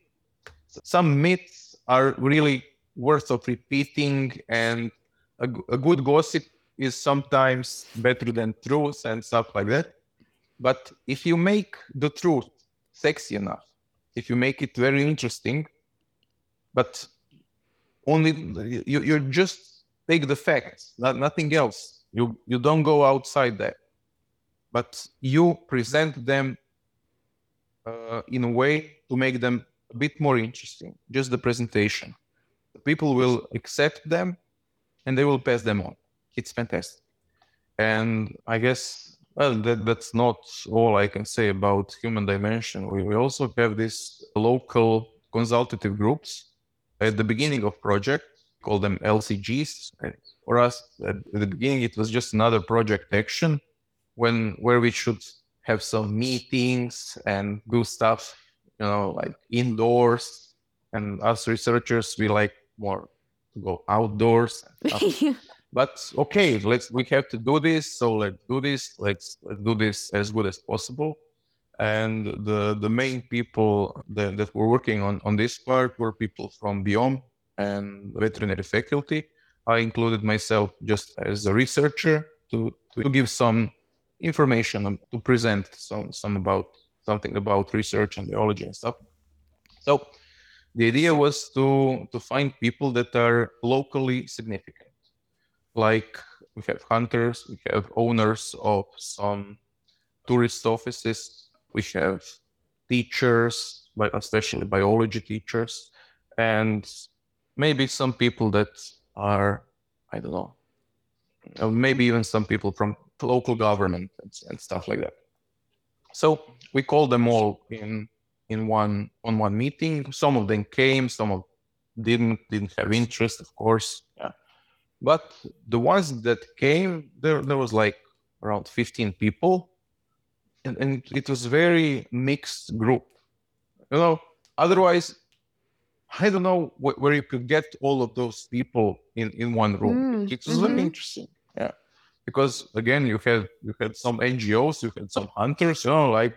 some myths are really worth of repeating, and a, a good gossip is sometimes better than truth and stuff like that. But if you make the truth sexy enough, if you make it very interesting, but only you, you just take the facts, not, nothing else. You you don't go outside that, but you present them uh, in a way to make them a bit more interesting. Just the presentation, the people will accept them, and they will pass them on. It's fantastic, and I guess well, that, that's not all I can say about human dimension. We, we also have these local consultative groups at the beginning of project, call them LCGs. Uh, for us, at the beginning, it was just another project action when where we should have some meetings and do stuff, you know, like indoors. And us researchers, we like more to go outdoors. [laughs] but okay let's we have to do this so let's do this let's, let's do this as good as possible and the the main people that, that were working on on this part were people from biom and veterinary faculty. I included myself just as a researcher to to give some information um, to present some some about something about research and biology and stuff. So the idea was to to find people that are locally significant. Like we have hunters, we have owners of some tourist offices, we have teachers, especially biology teachers, and maybe some people that are, I don't know, maybe even some people from local government and, and stuff like that. So we called them all in in one on one meeting. Some of them came, some of didn't didn't have interest, of course. Yeah. But the ones that came, there there was like around 15 people, and, and it was very mixed group. You know, otherwise, I don't know wh- where you could get all of those people in in one room. Mm, it was mm-hmm. very interesting. Yeah, because again, you had you had some NGOs, you had some hunters. You know, like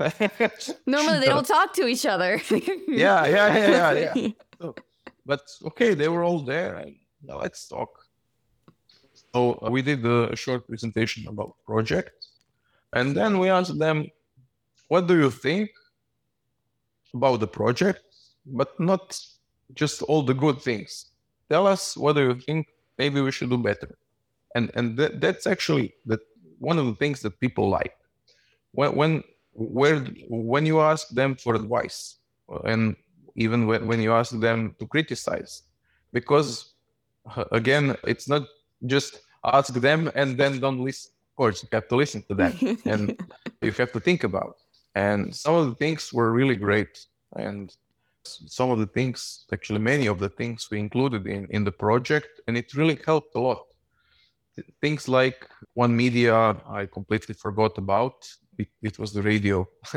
[laughs] normally they don't talk to each other. [laughs] yeah, yeah, yeah, yeah. [laughs] yeah. So, but okay, they were all there. And, now let's talk. So uh, we did a short presentation about project, and then we asked them, "What do you think about the project?" But not just all the good things. Tell us what do you think. Maybe we should do better. And and that, that's actually that one of the things that people like. When when where when you ask them for advice, and even when, when you ask them to criticize, because uh, again, it's not just ask them and then don't listen. Of course, you have to listen to them and [laughs] you have to think about. And some of the things were really great. And some of the things, actually, many of the things we included in, in the project, and it really helped a lot. Things like one media I completely forgot about. It, it was the radio. [laughs]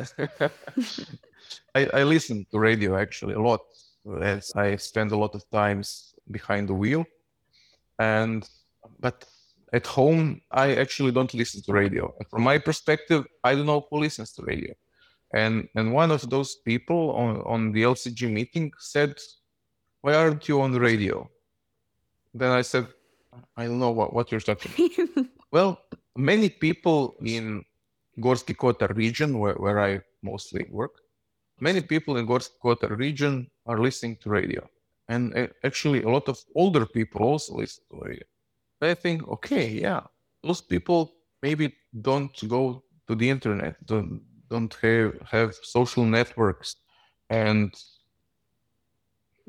I, I listened to radio actually a lot as I spend a lot of times behind the wheel and but at home i actually don't listen to radio and from my perspective i don't know who listens to radio and and one of those people on, on the lcg meeting said why aren't you on the radio then i said i don't know what, what you're talking about. [laughs] well many people in Gorski kotar region where, where i mostly work many people in Gorski kotar region are listening to radio and uh, actually a lot of older people also listen to radio. I think, okay, yeah, those people maybe don't go to the internet, don't don't have have social networks, and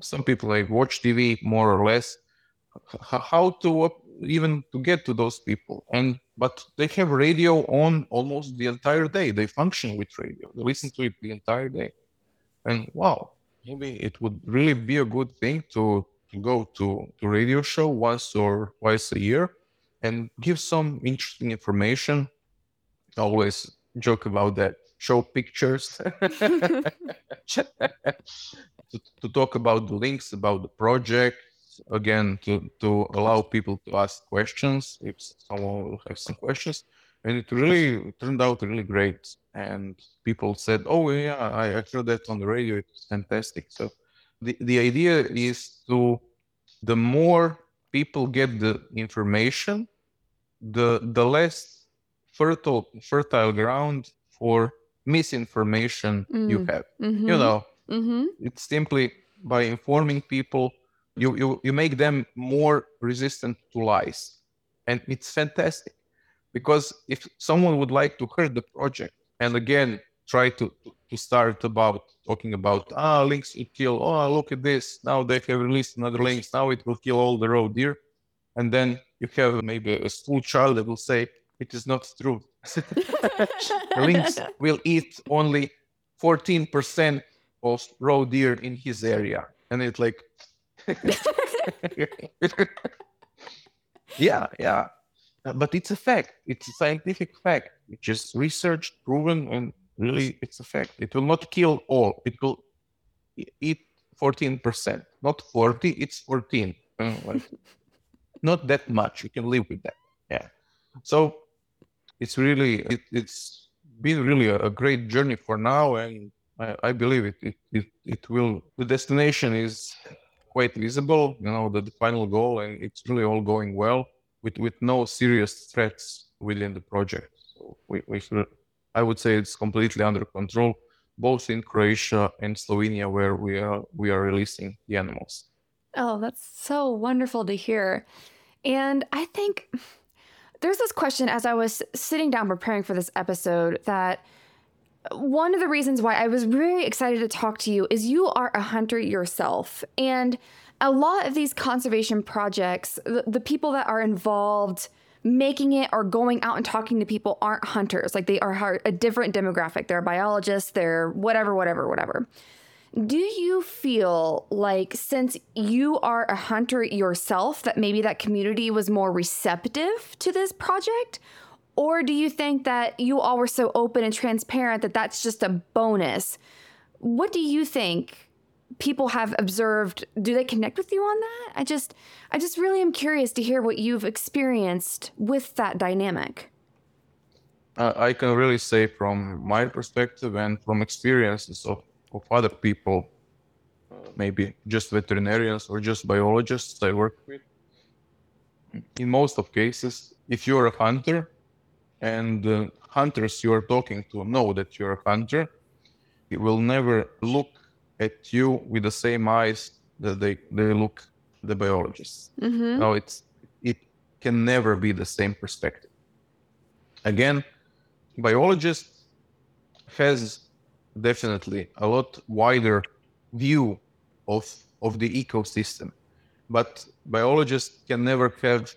some people like watch TV more or less. How to even to get to those people, and but they have radio on almost the entire day. They function with radio. They listen to it the entire day, and wow, maybe it would really be a good thing to, to go to to radio show once or twice a year and give some interesting information. Always joke about that. Show pictures to, [laughs] to talk about the lynx about the project again to to allow people to ask questions if someone will have some questions and it really turned out really great and people said, "Oh yeah, I, I heard that on the radio. It's fantastic." So the the idea is to the more people get the information, the the less fertile fertile ground for misinformation mm. you have. Mm-hmm. You know, mm-hmm. it's simply by informing people, you, you you make them more resistant to lies, and it's fantastic because if someone would like to hurt the project and again try to to start about talking about ah lynx will kill oh look at this now they have released another lynx now it will kill all the roe deer. And then you have maybe a school child that will say it is not true. [laughs] Lynx will eat only 14% of roe deer in his area. And it's like [laughs] yeah yeah. But it's a fact. It's a scientific fact. Which is researched proven and really it's a fact. It will not kill all. It will eat 14% not 40 it's 14 uh, [laughs] not that much. You can live with that. Yeah. So it's really it, has been really a, a, great journey for now and I, I believe it, it, it it will the destination is quite visible you know the, the final goal and it's really all going well with with no serious threats within the project. So we, we should I would say it's completely under control, both in Croatia and Slovenia, where we are we are releasing the animals. Oh, that's so wonderful to hear. And I think there's this question as I was sitting down preparing for this episode that one of the reasons why I was really excited to talk to you is you are a hunter yourself. And a lot of these conservation projects, the, the people that are involved, making it or going out and talking to people aren't hunters. Like they are a different demographic. They're biologists, they're whatever, whatever, whatever. Do you feel like since you are a hunter yourself, that maybe that community was more receptive to this project? Or do you think that you all were so open and transparent that that's just a bonus? What do you think people have observed do they connect with you on that? I just i just really am curious to hear what you've experienced with that dynamic. Uh, i can really say from my perspective and from experiences of, of other people uh, maybe just veterinarians or just biologists i work with. In most of cases if you're a hunter and the hunters you're talking to know that you're a hunter it will never look at you with the same eyes that they, they look the biologists. Mm-hmm. No, it's it can never be the same perspective. Again, biologist has definitely a lot wider view of of the ecosystem, but biologists can never have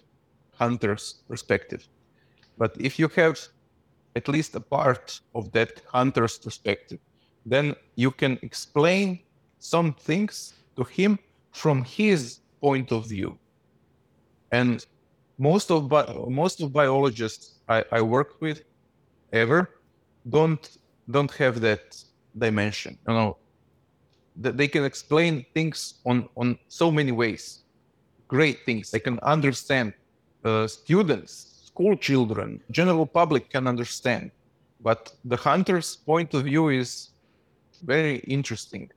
hunter's perspective. But if you have at least a part of that hunter's perspective, then you can explain some things to him from his point of view. And most of most of biologists I, I work with ever don't don't have that dimension. You know, that they can explain things on on so many ways, great things. They can understand. Uh, students, school children, general public can understand, but the hunter's point of view is very interesting.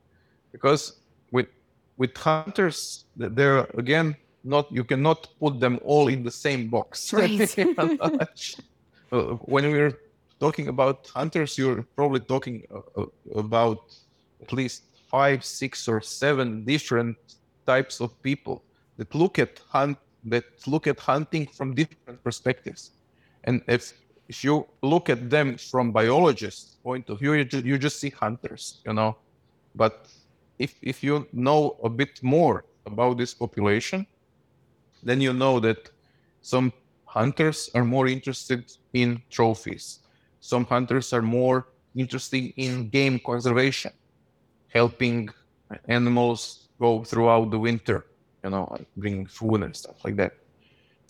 Because with with hunters they're again not you cannot put them all in the same box. [laughs] Right. [laughs] When we're talking about hunters you're probably talking uh, uh, about at least five six or seven different types of people that look at hunt that look at hunting from different perspectives. And if if you look at them from biologists point of view you just, you just see hunters you know? But if if you know a bit more about this population then you know that some hunters are more interested in trophies. Some hunters are more interested in game conservation helping animals go throughout the winter you know bringing food and stuff like that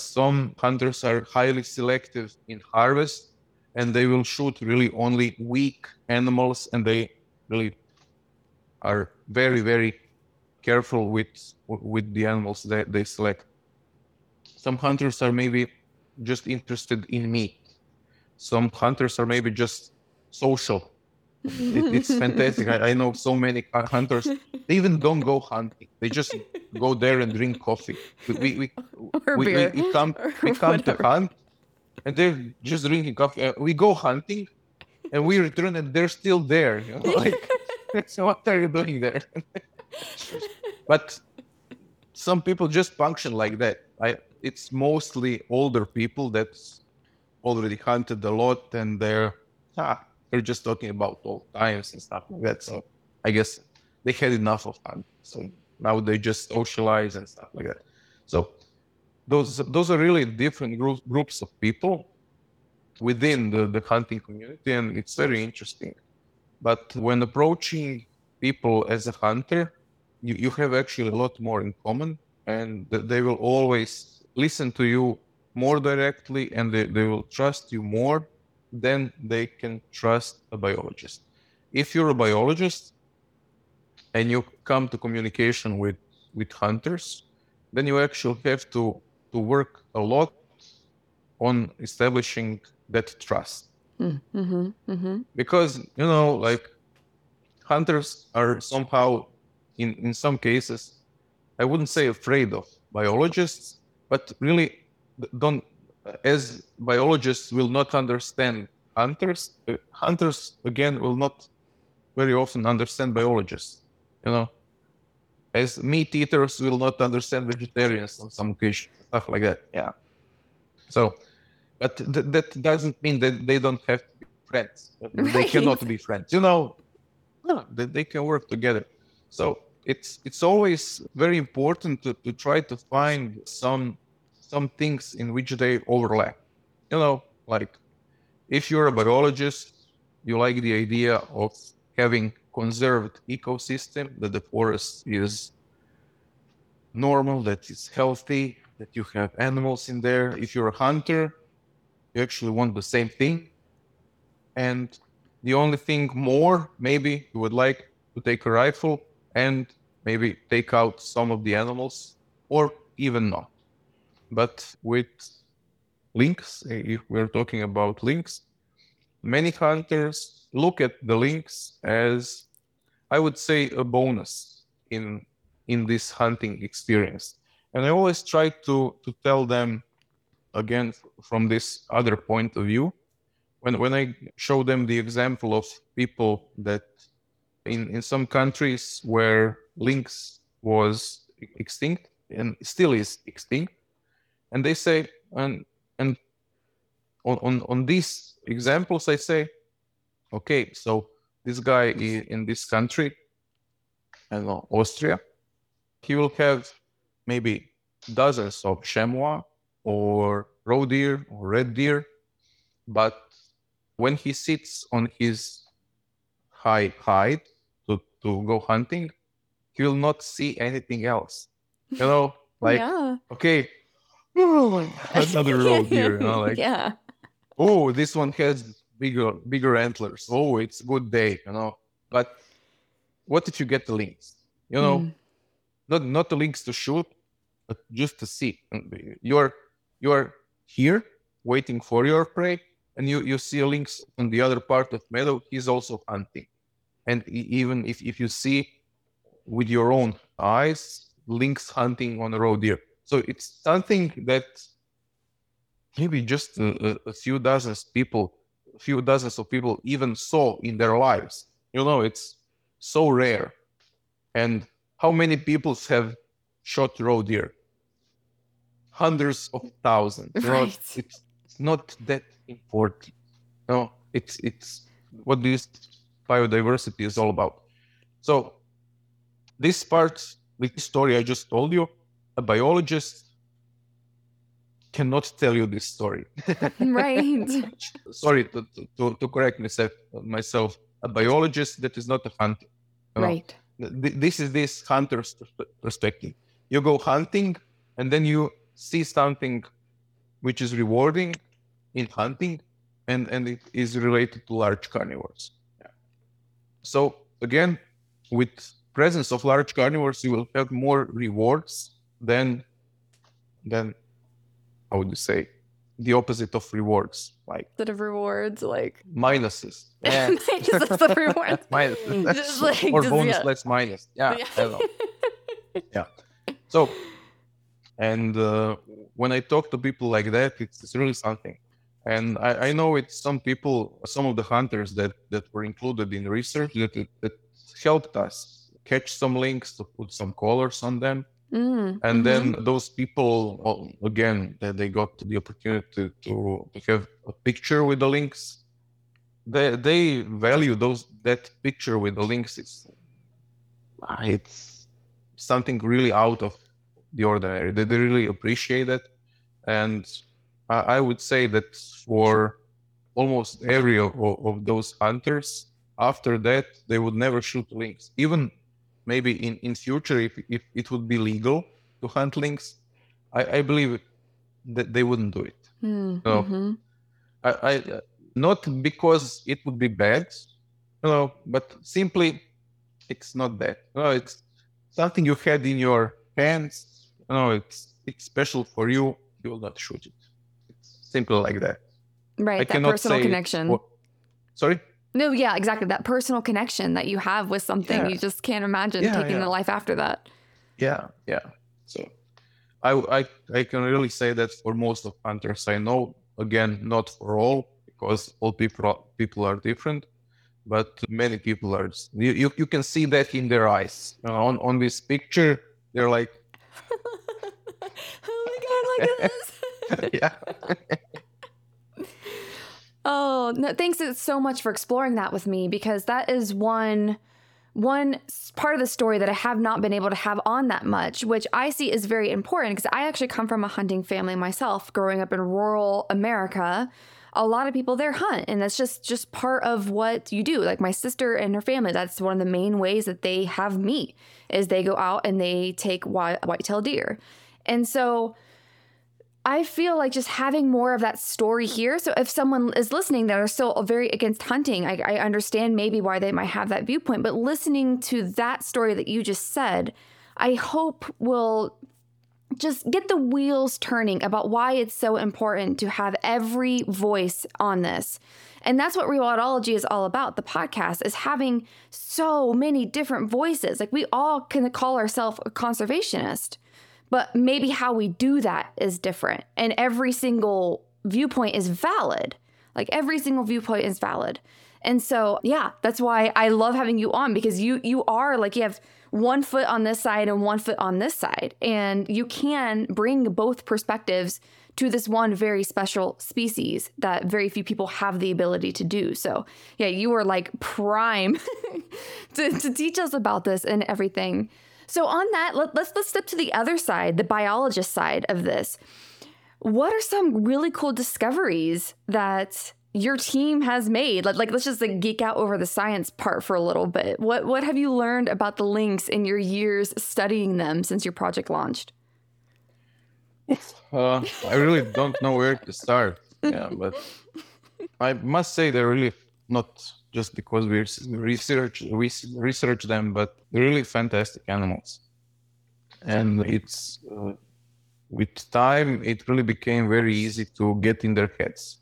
some hunters are highly selective in harvest and they will shoot really only weak animals and they really are very very careful with with the animals that they select some hunters are maybe just interested in meat some hunters are maybe just social. It, it's fantastic. I, I, know so many hunters. They even don't go hunting. They just go there and drink coffee. We we we, we, we, we come we come to hunt, and they're just drinking coffee. Uh, we go hunting, and we return, and they're still there. You know? Like, [laughs] so what are you doing there? [laughs] but some people just function like that. I it's mostly older people that's already hunted a lot and they're ah, they're just talking about old times and stuff like that. So I guess they had enough of hunting. So now they just socialize and stuff like that. So those those are really different groups groups of people within the, the hunting community and it's very interesting. But when approaching people as a hunter, you, you have actually a lot more in common and they will always listen to you more directly and they, they will trust you more than they can trust a biologist. If you're a biologist and you come to communication with, with hunters, then you actually have to, to work a lot on establishing that trust. Mm, mm-hmm, mm-hmm. Because, you know, like hunters are somehow, in, in some cases, I wouldn't say afraid of biologists, but really don't as biologists will not understand. Hunters uh, hunters again will not very often understand biologists you know? As meat eaters will not understand vegetarians on some occasions stuff like that. Yeah. So but th- that doesn't mean that they don't have to be friends. [laughs] Right. they cannot be friends you know? No, they, they can work together. So it's it's always very important to, to try to find some some things in which they overlap. You know, like if you're a biologist, you like the idea of having conserved ecosystem that the forest is normal, that it's healthy, that you have animals in there. If you're a hunter, you actually want the same thing. And the only thing more, maybe you would like to take a rifle and maybe take out some of the animals or even not. But with lynx, eh, if we're talking about lynx, many hunters look at the lynx as, I would say, a bonus in in this hunting experience. And I always try to to tell them again from this other point of view. When when I show them the example of people that in, in some countries where lynx was extinct and still is extinct, and they say and and on on, on these examples i say okay so this guy is in this country and austria he will have maybe dozens of chamois or roe deer or red deer but when he sits on his high hide to, to go hunting he will not see anything else you know like yeah. okay another roe deer. You know, like, yeah. Oh, this one has bigger bigger antlers. Oh, it's a good day, you know. But what if you get the lynx? You know, mm. not not the lynx to shoot, but just to see. You're you're here waiting for your prey, and you you see a lynx on the other part of meadow. He's also hunting, and even if if you see with your own eyes lynx hunting on a roe deer so it's something that maybe just a, a few dozens people, a few dozens of people even saw in their lives. You know, it's so rare. And how many people have shot roe deer? Hundreds of thousands. You know, right. it's, not that important. No, it's it's what this biodiversity is all about. So this part, the story I just told you, a biologist cannot tell you this story. [laughs] right. [laughs] Sorry to, to, to correct myself, myself. A biologist that is not a hunter. You know? Right. This is this hunter's perspective. You go hunting and then you see something which is rewarding in hunting and, and it is related to large carnivores. Yeah. So again, with presence of large carnivores, you will have more rewards then then how would you say the opposite of rewards, like Instead of rewards, like minuses. [laughs] Yeah. rewards. [laughs] minuses. Just [laughs] like- or just- bonus yeah. less minus. Yeah, Yeah. I don't know. yeah. So, and uh, when I talk to people like that, it's, it's really something. And I, I know it's some people, some of the hunters that that were included in research that that, that helped us catch some lynx to put some colors on them Mm, and then those people well, again that they got the opportunity to, to have a picture with the lynx. They they value those that picture with the lynx. It's ah, it's something really out of the ordinary. They, they really appreciate it. And I, I would say that for almost every of, of of those hunters after that they would never shoot lynx. Even maybe in in future if if it would be legal to hunt lynx i i believe that they wouldn't do it Mm, No. mhm. i i not because it would be bad you know but simply it's not that you know, it's something you had in your hands you know it's it's special for you you will not shoot it it's simple like that Right. i that cannot personal say connection. sorry No, yeah, exactly. That personal connection that you have with something, Yeah. you just can't imagine Yeah, taking yeah. the life after that. Yeah, yeah. So I, I I can really say that for most of hunters I know. Again, not for all because all people are, people are different, but many people are. You, you you can see that in their eyes. Know, on on this picture, they're like, [laughs] oh my god, look at this. [laughs] yeah, [laughs] Oh, no, thanks so much for exploring that with me because that is one one part of the story that I have not been able to have on that much, which I see is very important because I actually come from a hunting family myself, growing up in rural America. A lot of people there hunt, and that's just just part of what you do. Like my sister and her family, that's one of the main ways that they have meat is they go out and they take white whitetail deer, and so I feel like just having more of that story here. So if someone is listening that are still very against hunting, I, I understand maybe why they might have that viewpoint. But listening to that story that you just said, I hope will just get the wheels turning about why it's so important to have every voice on this. And that's what Rewildology is all about. The podcast is having so many different voices. Like we all can call ourselves a conservationist but maybe how we do that is different. And every single viewpoint is valid. Like every single viewpoint is valid. And so yeah that's why i love having you on because you you are like you have one foot on this side and one foot on this side. And you can bring both perspectives to this one very special species that very few people have the ability to do. So yeah you were like prime [laughs] to, to teach us about this and everything so on that, let, let's let's step to the other side, the biologist side of this. What are some really cool discoveries that your team has made? Like, like let's just like geek out over the science part for a little bit. What what have you learned about the lynx in your years studying them since your project launched? [laughs] uh, I really don't know where to start. Yeah, but I must say they're really not just because we research we research them, but really fantastic animals. And it's uh, with time, it really became very easy to get in their heads,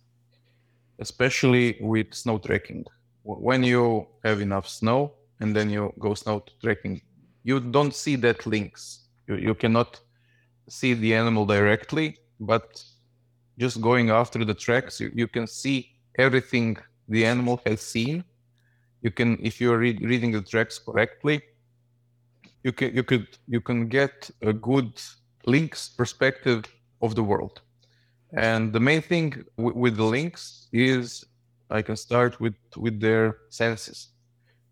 especially with snow trekking. When you have enough snow and then you go snow trekking, you don't see that lynx. You, you cannot see the animal directly, but just going after the tracks, you, you can see everything the animal has seen. You can, if you're read, reading the tracks correctly, you can you could you can get a good lynx perspective of the world. And the main thing w- with the lynx is I can start with with their senses.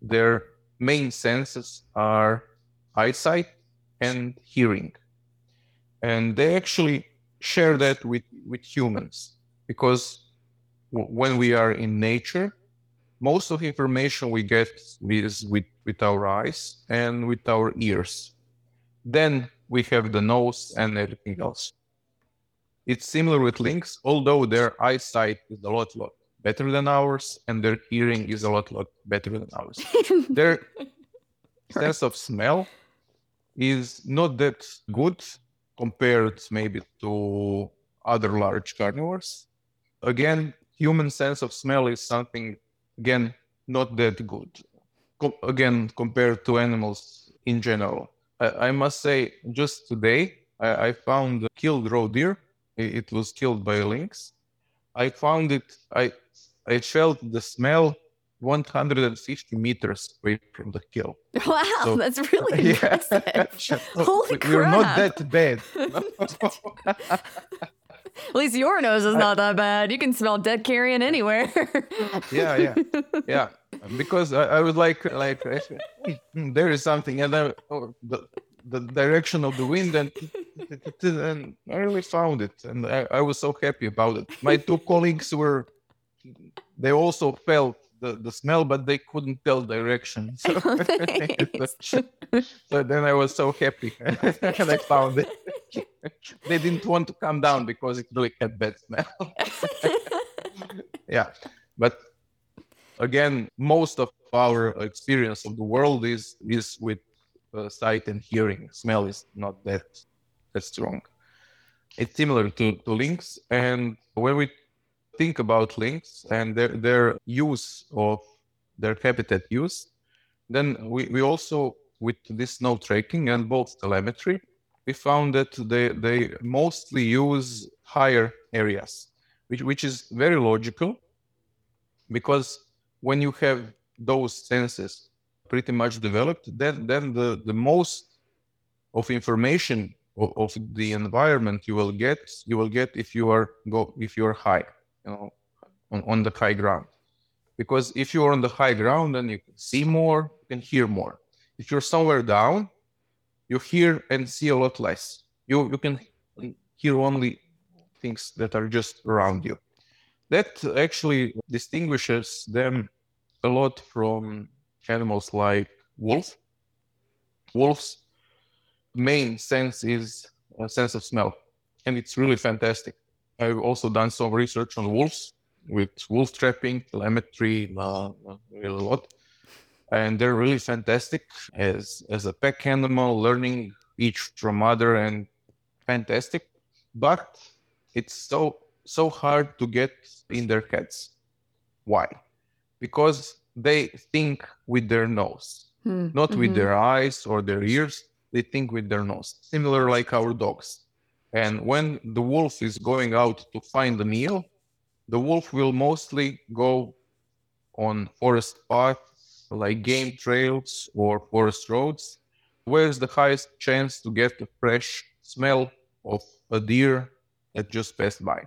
Their main senses are eyesight and hearing, and they actually share that with with humans because when we are in nature most of the information we get is with, with our eyes and with our ears. Then we have the nose and everything else. It's similar with lynx, although their eyesight is a lot, lot better than ours, and their hearing is a lot, lot better than ours. [laughs] their [laughs] sense of smell is not that good compared maybe to other large carnivores. Again, human sense of smell is something again not that good. Again, compared to animals in general. I, I must say, just today I, I found a killed roe deer. It, was killed by a lynx. I found it. I I felt the smell 150 meters away from the kill. [laughs] Wow, So- that's really [laughs] impressive. [laughs] Holy We're not that bad. At least your nose is not that bad. You can smell dead carrion anywhere. [laughs] yeah, yeah, yeah. Because I, I was like, like "Hmm, there is something, and I, oh, the the direction of the wind, and, and I really found it, and I, I was so happy about it. My two colleagues were, they also felt the, the smell, but they couldn't tell direction. [laughs] So, [laughs] so then I was so happy, [laughs] and I found it. they didn't want to come down because it really had bad smell. yeah, but again, most of our experience of the world is is with uh, sight and hearing. Smell is not that that strong. It's similar to, to lynx, and when we think about lynx and their their use of their habitat use, then we, we also with this snow tracking and both telemetry, we found that they they mostly use higher areas, which which is very logical because when you have those senses pretty much developed, then then the, the most of information of, of the environment you will get you will get if you are go if you are high, you know, on, on the high ground. Because if you are on the high ground, then you can see more, you can hear more. If you're somewhere down, you hear and see a lot less. You you can hear only things that are just around you that actually distinguishes them a lot from animals like wolf. Wolf's main sense is a sense of smell, and it's really fantastic. I've also done some research on wolves with wolf trapping, telemetry, uh, really a lot, and they're really fantastic as as a pack animal, learning each from other, and fantastic. But it's so so hard to get in their heads. Why? Because they think with their nose, Hmm, not with mhm. their eyes or their ears. They think with their nose, similar like our dogs. And when the wolf is going out to find a meal, the wolf will mostly go on forest paths like game trails or forest roads, where's the highest chance to get a fresh smell of a deer that just passed by.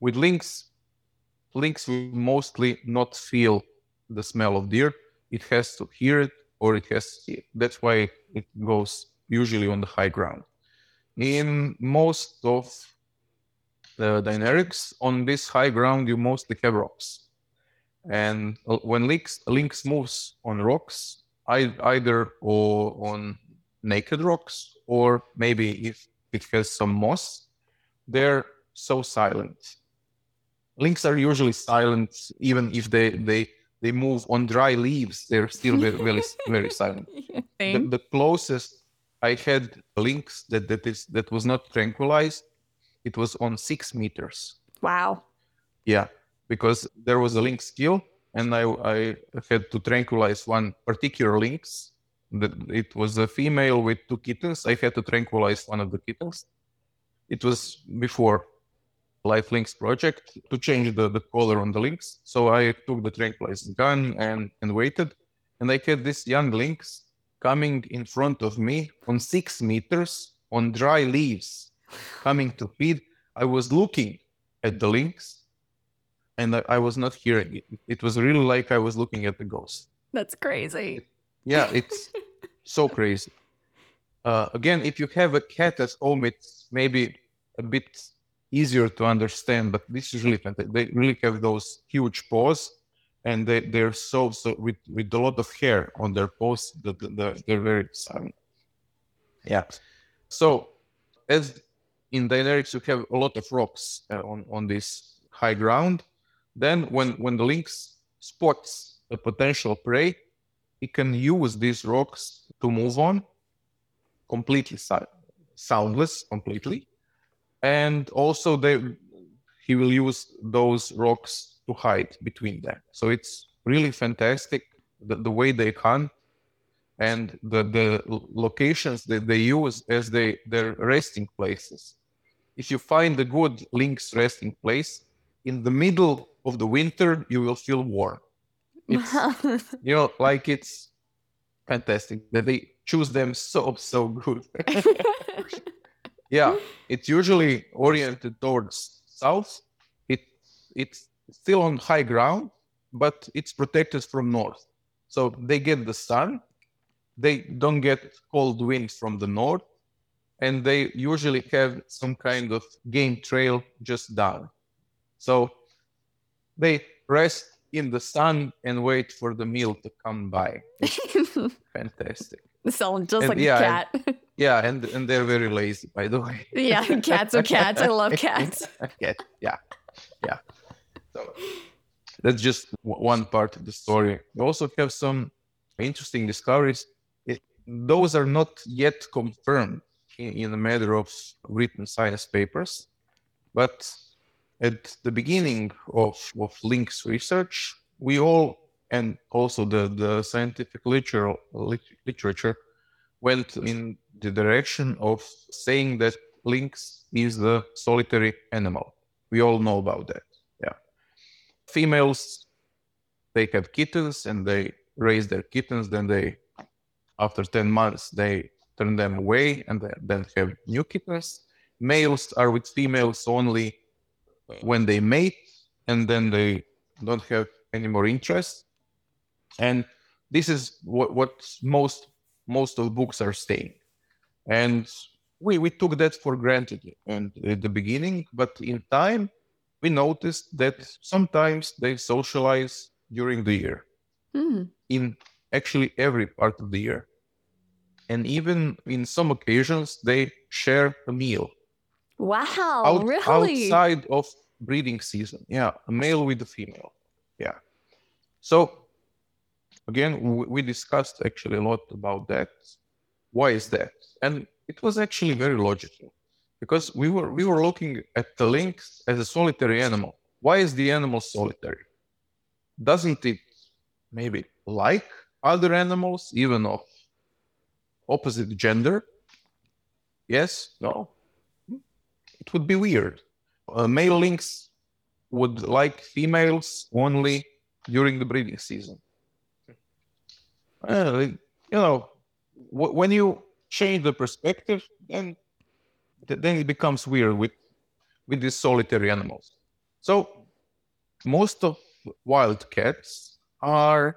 With lynx, lynx will mostly not feel the smell of deer. It has to hear it or it has to see it. That's why it goes usually on the high ground. In most of the Dinarics, on this high ground, you mostly have rocks. And uh, when lynx, lynx moves on rocks, either or on naked rocks or maybe if it has some moss, they're so silent. Lynx are usually silent, even if they they they move on dry leaves. They're still very [laughs] very, very silent. The, the closest I had lynx that that is that was not tranquilized, it was on six meters. Wow. Yeah, because there was a lynx kill, and I I had to tranquilize one particular lynx. That it was a female with two kittens. I had to tranquilize one of the kittens. It was before Life Lynx project to change the, the color on the lynx. So I took the tranquilized gun and, and waited. And I had this young lynx coming in front of me on six meters on dry leaves, coming to feed. I was looking at the lynx and I, I was not hearing it. It was really like I was looking at the ghost. That's crazy. Yeah, it's [laughs] so crazy. Uh, again, if you have a cat at home, it's maybe a bit easier to understand, but this is really fantastic. They really have those huge paws, and they, they're so so with with a lot of hair on their paws. That the, they're very silent. Yeah. So, as in Dinarics, you have a lot of rocks uh, on on this high ground. Then, when when the lynx spots a potential prey, it can use these rocks to move on completely si- soundless completely and also they he will use those rocks to hide between them. So it's really fantastic the, the way they hunt and the, the locations that they use as they their resting places. If you find a good lynx resting place, in the middle of the winter, you will feel warm. It's, [laughs] you know, like it's fantastic that they choose them so so good. [laughs] yeah, it's usually oriented towards south. It it's still on high ground, but it's protected from north. So they get the sun, they don't get cold winds from the north, and they usually have some kind of game trail just down. So they rest in the sun and wait for the meal to come by. [laughs] fantastic. Sound just and, like yeah, a cat. And, [laughs] yeah, and and they're very lazy, by the way. yeah, cats are cats. I love [laughs] cats. yeah, yeah, yeah. So [gasps] that's just one part of the story. We also have some interesting discoveries. It, those are not yet confirmed in, in a matter of written science papers, but at the beginning of, of Lynx research, we all, and also the, the scientific literature, literature went in the direction of saying that lynx is the solitary animal. We all know about that. Females, they have kittens and they raise their kittens, then they, after 10 months, they turn them away and then have new kittens. Males are with females only when they mate and then they don't have any more interest. And this is what, what most most of books are saying. And we we took that for granted and at the beginning but in time we noticed that sometimes they socialize during the year mm. in actually every part of the year and even in some occasions they share a meal Wow, Out, really? Outside of breeding season. Yeah, a male with a female. Yeah. So again, we discussed actually a lot about that. Why is that? And it was actually very logical because we were we were looking at the lynx as a solitary animal. Why is the animal solitary? Doesn't it maybe like other animals, even of opposite gender? Yes, no it would be weird. Uh, male lynx would like females only during the breeding season. Uh, you know, w- when you change the perspective, then then it becomes weird with with these solitary animals. So most of wild cats are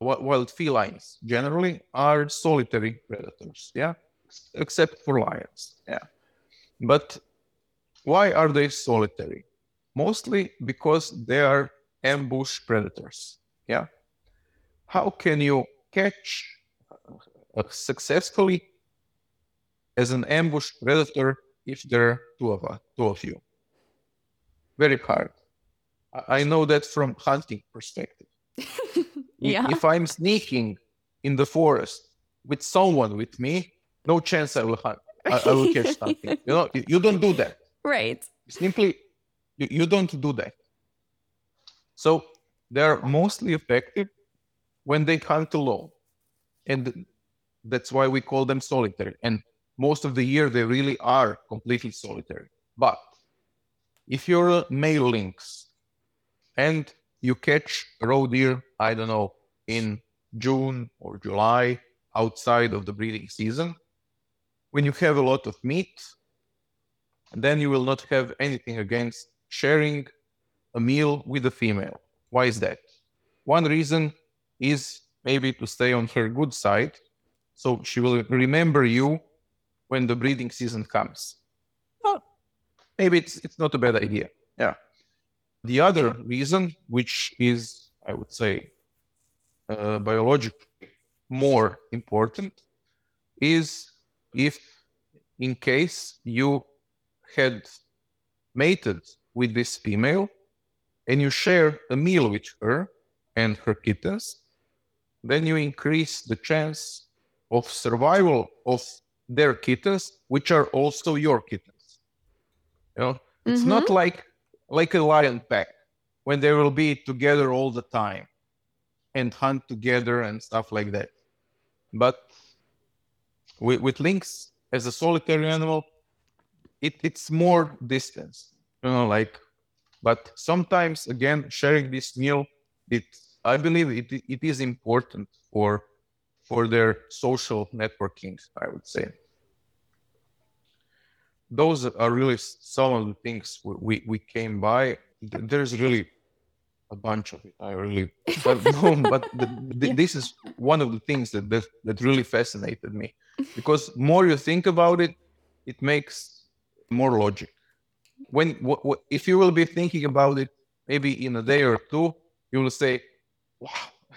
wild felines generally are solitary predators. Yeah, except for lions. Yeah. But why are they solitary? Mostly because they are ambush predators. Yeah. How can you catch uh, successfully as an ambush predator if there are two of us, two of you? Very hard. I know that from hunting perspective. [laughs] yeah. If I'm sneaking in the forest with someone with me, no chance I will hunt. I, I will catch [laughs] something. You know, you don't do that. Right. Simply, you, you don't do that. So they're mostly effective when they hunt alone. And that's why we call them solitary. And most of the year, they really are completely solitary. But if you're a male lynx and you catch a roe deer, I don't know, in June or July outside of the breeding season, when you have a lot of meat, then you will not have anything against sharing a meal with a female. Why is that? One reason is maybe to stay on her good side, so she will remember you when the breeding season comes. Well, maybe it's it's not a bad idea. Yeah. The other reason, which is I would say uh, biologically more important, is if in case you had mated with this female and you share a meal with her and her kittens, then you increase the chance of survival of their kittens, which are also your kittens. You know, it's mm-hmm. not like like a lion pack when they will be together all the time and hunt together and stuff like that. But with, with lynx as a solitary animal, it, it's more distance, you know, like, but sometimes again, sharing this meal, it, I believe it, it is important for, for their social networking, I would say. Those are really some of the things we, we came by. There's really a bunch of it. I really, but [laughs] no, but the, the, yeah. this is one of the things that, that that really fascinated me, because more you think about it, it makes more logic. When w- w- if you will be thinking about it, maybe in a day or two, you will say, "Wow."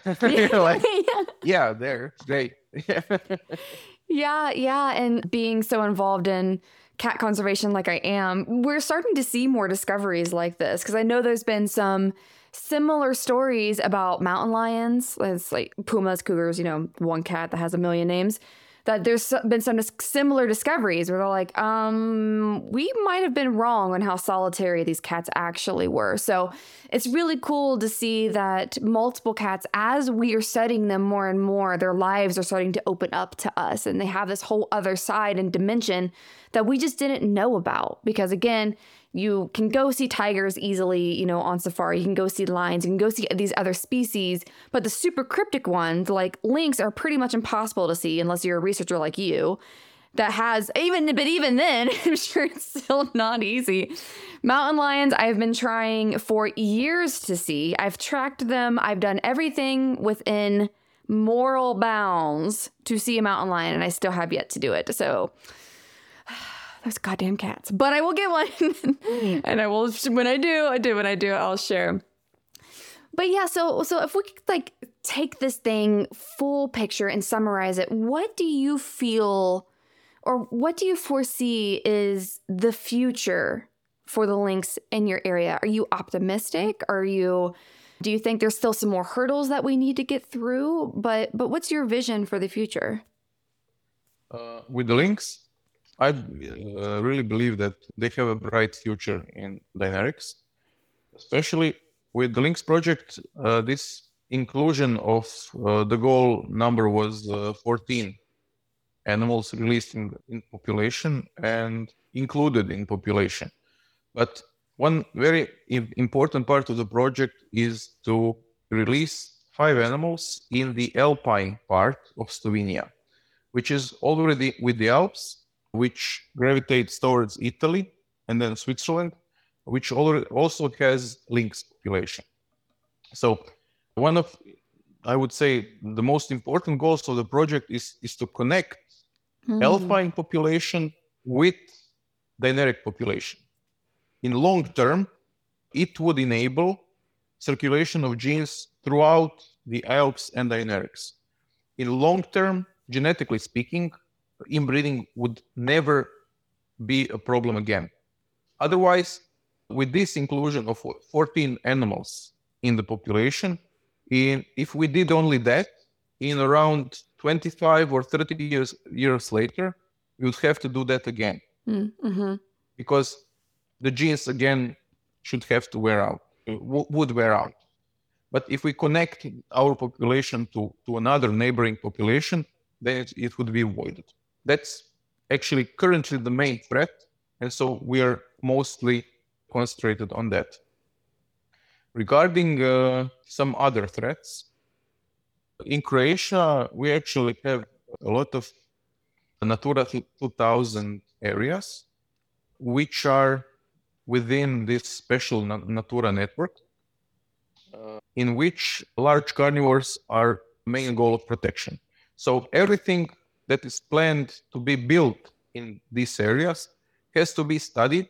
[laughs] like, [laughs] yeah. Yeah, there, It's [laughs] great. yeah, yeah, and being so involved in cat conservation like I am, we're starting to see more discoveries like this because I know there's been some similar stories about mountain lions. It's like pumas, cougars, you know, one cat that has a million names. That there's been some similar discoveries where they're like, um, we might have been wrong on how solitary these cats actually were. So it's really cool to see that multiple cats, as we are studying them more and more, their lives are starting to open up to us and they have this whole other side and dimension that we just didn't know about. Because again, you can go see tigers easily, you know, on safari. You can go see lions. You can go see these other species. But the super cryptic ones, like lynx, are pretty much impossible to see unless you're a researcher like you that has even but even then [laughs] i'm sure it's still not easy mountain lions i've been trying for years to see i've tracked them i've done everything within moral bounds to see a mountain lion and i still have yet to do it so those goddamn cats. But I will get one. [laughs] and I will when I do, I do when I do, I'll share. But yeah, so so if we could like take this thing full picture and summarize it, what do you feel or what do you foresee is the future for the lynx in your area? Are you optimistic? Are you do you think there's still some more hurdles that we need to get through? But but what's your vision for the future? Uh, with the lynx, I uh, really believe that they have a bright future in Dinarics, especially with the Lynx project. Uh, this inclusion of uh, the goal number was uh, 14 animals released in, in population and included in population. But one very important part of the project is to release five animals in the alpine part of Slovenia, which is already with the Alps which gravitates towards Italy and then Switzerland, which also has lynx population. So one of, I would say, the most important goals of the project is, is to connect mm. alpine population with Dinaric population. In long term, it would enable circulation of genes throughout the Alps and Dinarics. In long term, genetically speaking, inbreeding would never be a problem again. Otherwise, with this inclusion of 14 animals in the population, in, if we did only that, in around 25 or 30 years, years later, we would have to do that again. Mm-hmm. Because the genes, again, should have to wear out, w- would wear out. But if we connect our population to, to another neighboring population, then it, it would be avoided. That's actually currently the main threat. And so we are mostly concentrated on that. Regarding uh, some other threats, in Croatia, we actually have a lot of Natura 2000 areas, which are within this special Natura network, in which large carnivores are main goal of protection. So everything that is planned to be built in these areas has to be studied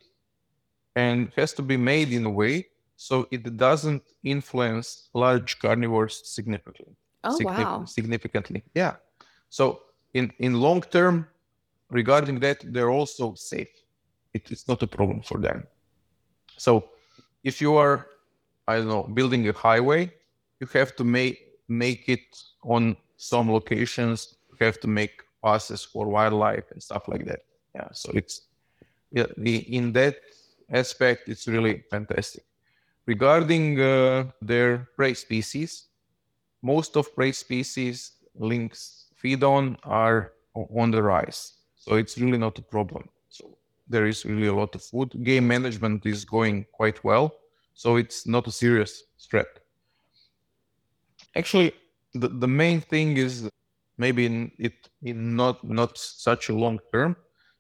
and has to be made in a way so it doesn't influence large carnivores significantly. Oh, wow. Significantly, yeah. So in, in long term, regarding that, they're also safe. It, it's not a problem for them. So if you are, I don't know, building a highway, you have to make make it on some locations. You have to make passes for wildlife and stuff like that. Yeah, so it's yeah, the, in that aspect, it's really fantastic. Regarding uh, their prey species, most of prey species lynx feed on are on the rise. So it's really not a problem. So there is really a lot of food. Game management is going quite well. So it's not a serious threat. Actually, the, the main thing is maybe in it in not not such a long term,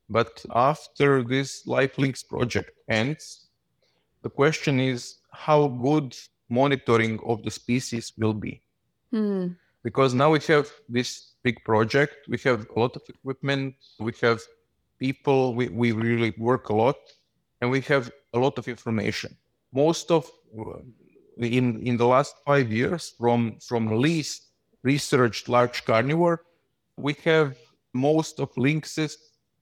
but after this Life Lynx project ends, the question is how good monitoring of the species will be. Hmm. Because now we have this big project, we have a lot of equipment, we have people, we, we really work a lot, and we have a lot of information. Most of in in the last five years, from from least researched large carnivore, we have most of lynxes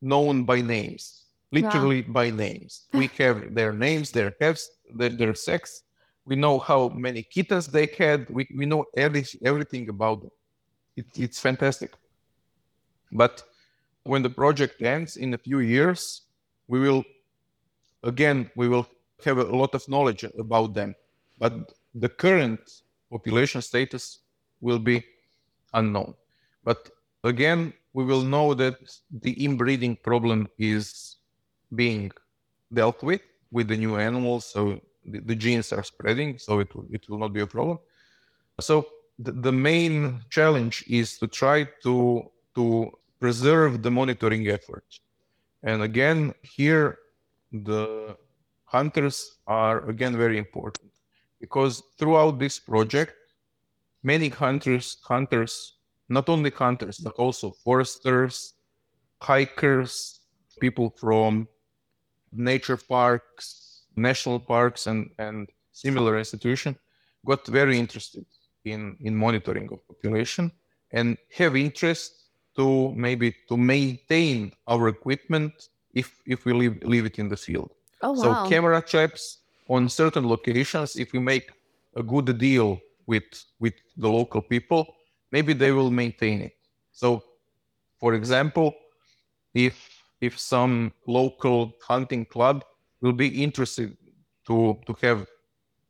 known by names, literally wow. by names. We [laughs] have their names, their heads, their, their sex. We know how many kittens they had. We, we know every, everything about them. It, it's fantastic. But when the project ends in a few years, we will, again, we will have a lot of knowledge about them. But the current population status will be unknown. But again, we will know that the inbreeding problem is being dealt with with the new animals. So the, the genes are spreading, so it will, it will not be a problem. So the, the main challenge is to try to to preserve the monitoring effort. And again, here the hunters are again very important because throughout this project, many hunters hunters not only hunters but also foresters, hikers, people from nature parks, national parks, and and similar institutions got very interested in in monitoring of population and have interest to maybe to maintain our equipment if if we leave leave it in the field. Oh, wow. So camera traps on certain locations, if we make a good deal with with the local people, maybe they will maintain it. So, for example, if if some local hunting club will be interested to to have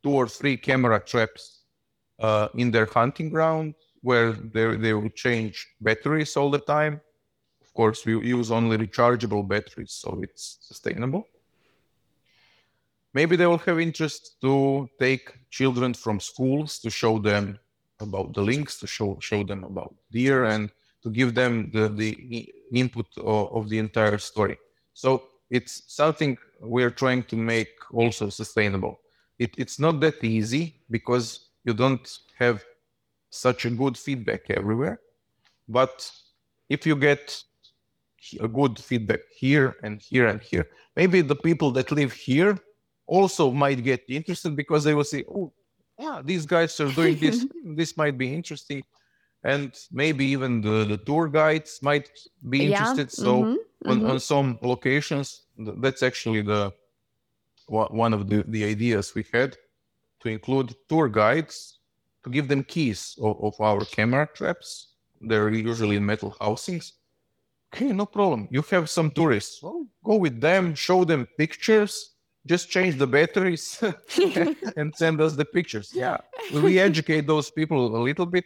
two or three camera traps uh, in their hunting ground where they, they will change batteries all the time. Of course, we use only rechargeable batteries, so it's sustainable. Maybe they will have interest to take children from schools to show them about the lynx, to show show them about deer, and to give them the, the input of, of the entire story. So it's something we're trying to make also sustainable. It, it's not that easy because you don't have such a good feedback everywhere. But if you get a good feedback here and here and here, maybe the people that live here also might get interested because they will say, oh, yeah, these guys are doing this. [laughs] this might be interesting. And maybe even the, the tour guides might be interested. Yeah. So mm-hmm. On, mm-hmm. on some locations, that's actually the one of the, the ideas we had to include tour guides to give them keys of, of our camera traps. They're usually in metal housings. Okay, no problem. You have some tourists. Well, go with them, show them pictures, just change the batteries [laughs] [laughs] and send us the pictures. Yeah, we [laughs] educate those people a little bit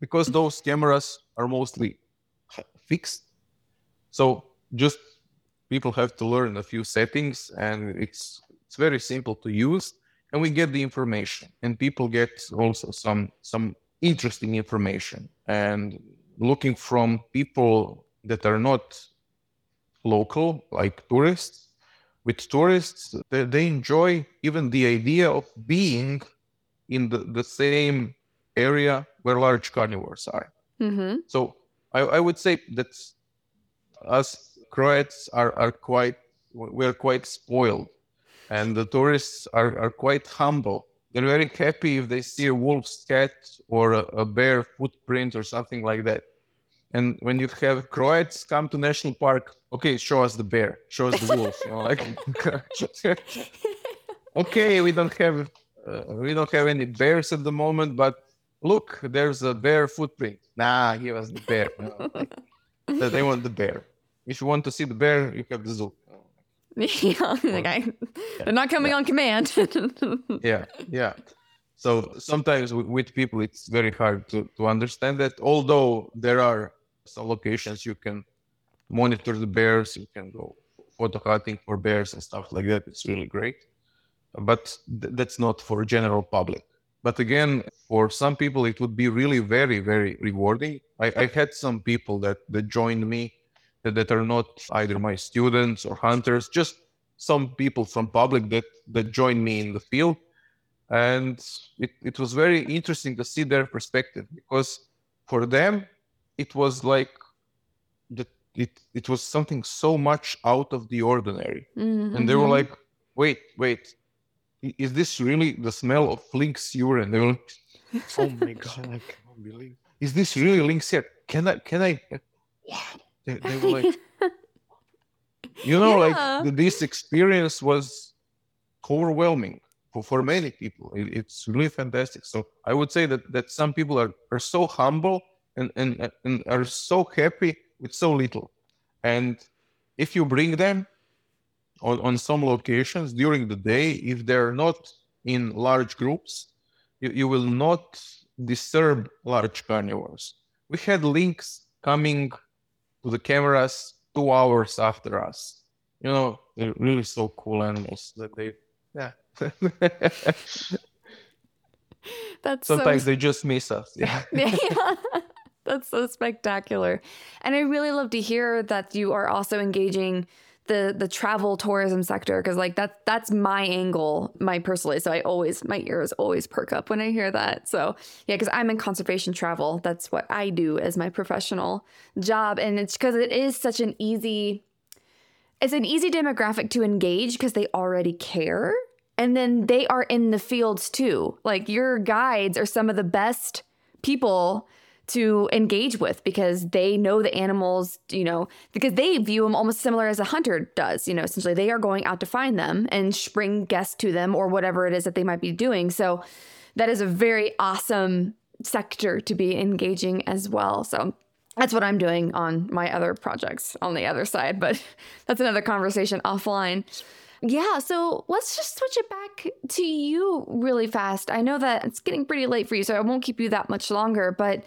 because those cameras are mostly fixed. So just people have to learn a few settings, and it's it's very simple to use and we get the information and people get also some some interesting information and looking from people that are not local like tourists with tourists they, they enjoy even the idea of being in the, the same area where large carnivores are mm-hmm. so I, I would say that us croats are, are quite we're quite spoiled and the tourists are, are quite humble. They're very happy if they see a wolf scat or a, a bear footprint or something like that. And when you have Croats come to national park, okay, show us the bear, show us the wolf. You know, like, [laughs] okay, we don't have uh, we don't have any bears at the moment, but look, there's a bear footprint. Nah, give us the bear. You know, like, they want the bear. If you want to see the bear, you have the zoo. [laughs] yeah, like I, they're not coming Yeah. on command. [laughs] yeah yeah so sometimes with people it's very hard to, to understand that although there are some locations you can monitor the bears you can go photo hunting for bears and stuff like that. It's really great. But th- that's not for general public. But again for some people it would be really very very rewarding. I, I had some people that that joined me that, that are not either my students or hunters just some people from public that that joined me in the field. And it, it was very interesting to see their perspective because for them it was like that it, it was something so much out of the ordinary. And they were Mhm. like wait wait. Is this really the smell of lynx urine? They were like [laughs] oh my god i can't believe is this really lynx hair can i can i wow they, they were like [laughs] you know Yeah. like this experience was overwhelming for, for many people. It, it's really fantastic. So i would say that that some people are, are so humble and, and and are so happy with so little. And if you bring them on, on some locations during the day if they're not in large groups you, you will not disturb large carnivores. We had lynx coming to the cameras two hours after us. You know they're really so cool animals that they yeah. [laughs] That's so sometimes they just miss us yeah. [laughs] Yeah. That's so spectacular. And I really love to hear that you are also engaging the the travel tourism sector because like that's that's my angle, my personally. So I always my ears always perk up when I hear that. So yeah, because I'm in conservation travel. That's what I do as my professional job. And it's because it is such an easy it's an easy demographic to engage because they already care. And then they are in the fields too. Like your guides are some of the best people to engage with because they know the animals, you know, because they view them almost similar as a hunter does. You know, essentially they are going out to find them and bring guests to them or whatever it is that they might be doing. So that is a very awesome sector to be engaging as well. So that's what I'm doing on my other projects on the other side, but [laughs] that's another conversation offline. Yeah, so let's just switch it back to you really fast. I know that it's getting pretty late for you, so I won't keep you that much longer, but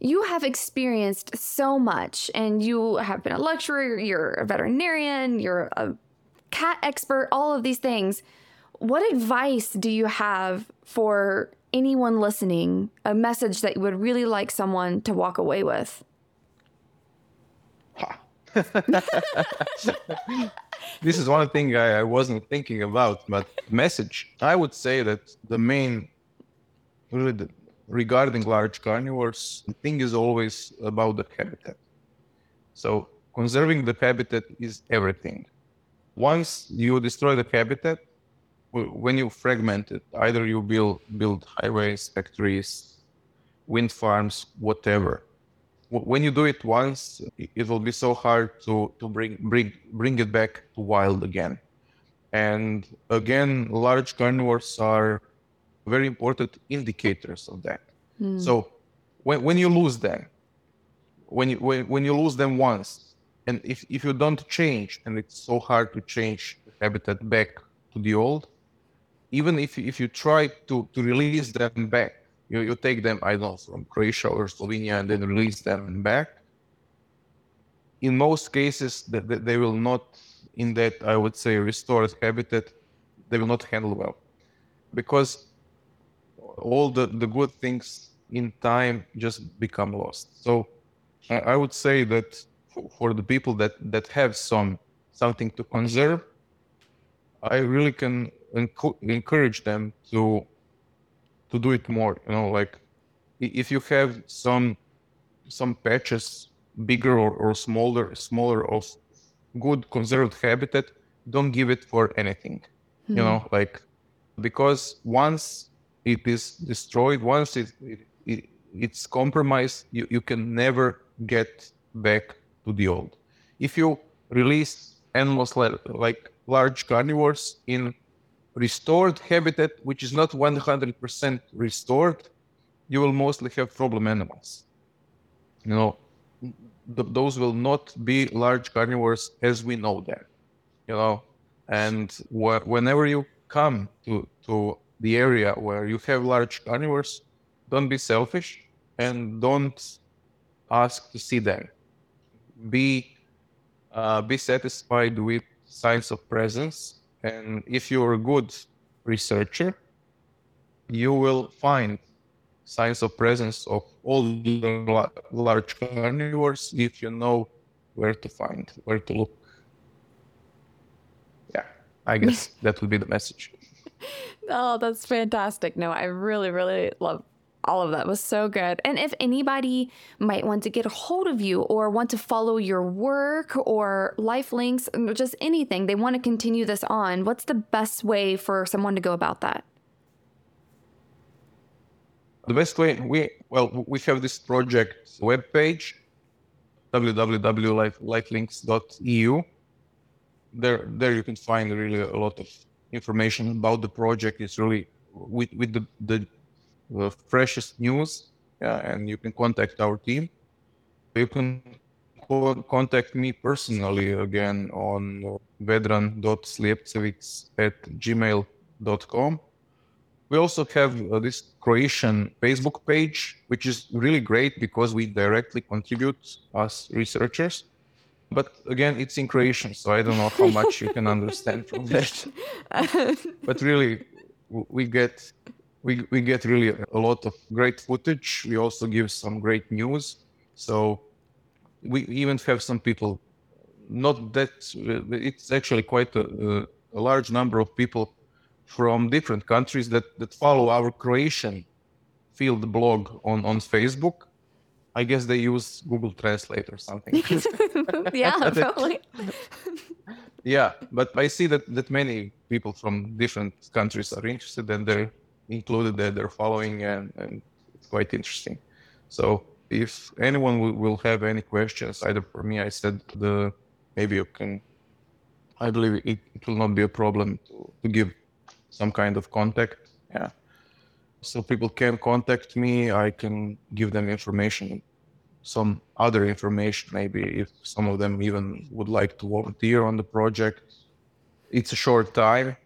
you have experienced so much and you have been a lecturer, you're a veterinarian, you're a cat expert, all of these things. What advice do you have for anyone listening? A message that you would really like someone to walk away with? [laughs] this is one thing I, I wasn't thinking about, but message. I would say that the main, really, the, regarding large carnivores, the thing is always about the habitat. So conserving the habitat is everything. Once you destroy the habitat, when you fragment it, either you build build highways, factories, wind farms, whatever when you do it once, it will be so hard to to bring bring bring it back to wild again. And again, large carnivores are very important indicators of that. Hmm. So when when you lose them, when you when, when you lose them once, and if, if you don't change, and it's so hard to change the habitat back to the old, even if if you try to to release them back, you, you take them I don't know from Croatia or Slovenia and then release them back. In most cases, that they will not in that I would say restored habitat, they will not handle well, because all the the good things in time just become lost. So I, I would say that for, for the people that that have some something to conserve, I really can encourage them to to do it more. You know, like if you have some some patches, bigger or, or smaller, smaller of good conserved habitat, don't give it for anything. You hmm. know, like because once it is destroyed, once it, it, it it's compromised, you, you can never get back to the old. If you release animals like, like large carnivores in restored habitat, which is not 100% restored, you will mostly have problem animals. You know, th- those will not be large carnivores as we know them. you know. And wh- whenever you come to to the area where you have large carnivores, don't be selfish and don't ask to see them. Be uh, be satisfied with signs of presence, and if you're a good researcher, you will find signs of presence of all the large carnivores if you know where to find, where to look. Yeah, I guess [laughs] that would be the message. Oh, that's fantastic. No, I really, really love all of that was so good. And if anybody might want to get a hold of you or want to follow your work or life lynx, just anything, they want to continue this on, what's the best way for someone to go about that? The best way we well we have this project webpage www.lifelynx.eu. There there you can find really a lot of information about the project. It's really with with the the, the freshest news, yeah, and you can contact our team. You can contact me personally again on vedran.slijepcevic at gmail.com. We also have uh, this Croatian Facebook page, which is really great because we directly contribute as researchers. But again, it's in Croatian, so I don't know how much you can understand from that. [laughs] but really, we get we, we get really a lot of great footage. We also give some great news. So we even have some people, not that, it's actually quite a, a large number of people from different countries that, that follow our Croatian field blog on, on Facebook. I guess they use Google Translate or something. [laughs] yeah, [laughs] probably. yeah, but I see that, that many people from different countries are interested and they're included that they're following and, and it's quite interesting. So if anyone will, will have any questions, either for me, I said the maybe you can. I believe it, it will not be a problem to, to give some kind of contact. Yeah. So people can contact me. I can give them information, some other information, maybe if some of them even would like to volunteer on the project. It's a short time,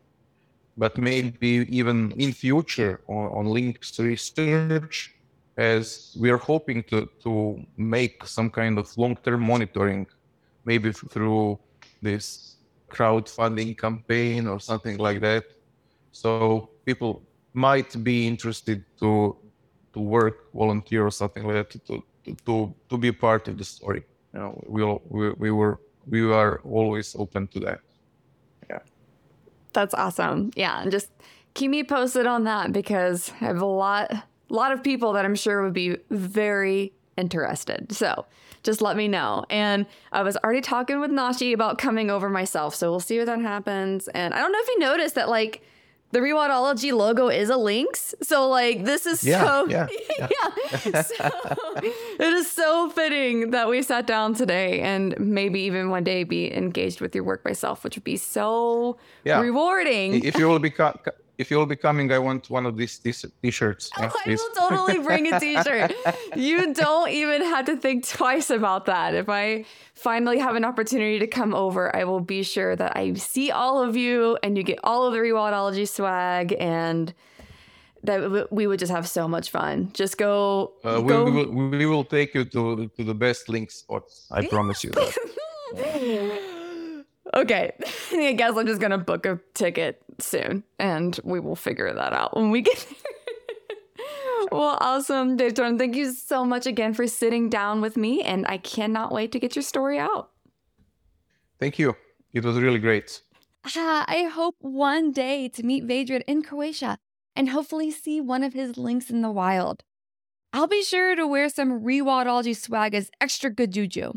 but maybe even in future on, on lynx research, as we are hoping to, to make some kind of long-term monitoring, maybe through this crowdfunding campaign or something like that so people might be interested to to work, volunteer, or something like that to to to be part of the story. You know, we we we were we are always open to that. That's awesome. Yeah, and just keep me posted on that because I have a lot a lot of people that I'm sure would be very interested. So just let me know. And I was already talking with Nashi about coming over myself. So we'll see what that happens. And I don't know if you noticed that like the Rewildology logo is a lynx. So like this is yeah, so yeah, [laughs] yeah. yeah. So, it is so fitting that we sat down today and maybe even one day be engaged with your work myself, which would be so rewarding. If you will be if you'll be coming, I want one of these t-shirts. Oh, I will totally bring a t-shirt. [laughs] you don't even have to think twice about that. If I finally have an opportunity to come over, I will be sure that I see all of you and you get all of the Rewildology swag and that we would just have so much fun. Just go. Uh, we, go... We, will, we will take you to to the best lynx spots. I promise you that. [laughs] Okay, [laughs] I guess I'm just gonna book a ticket soon, and we will figure that out when we get there. [laughs] well, awesome, Vedran. Thank you so much again for sitting down with me, and I cannot wait to get your story out. Thank you. It was really great. Ah, I hope one day to meet Vedran in Croatia and hopefully see one of his lynx in the wild. I'll be sure to wear some Rewildology swag as extra good juju.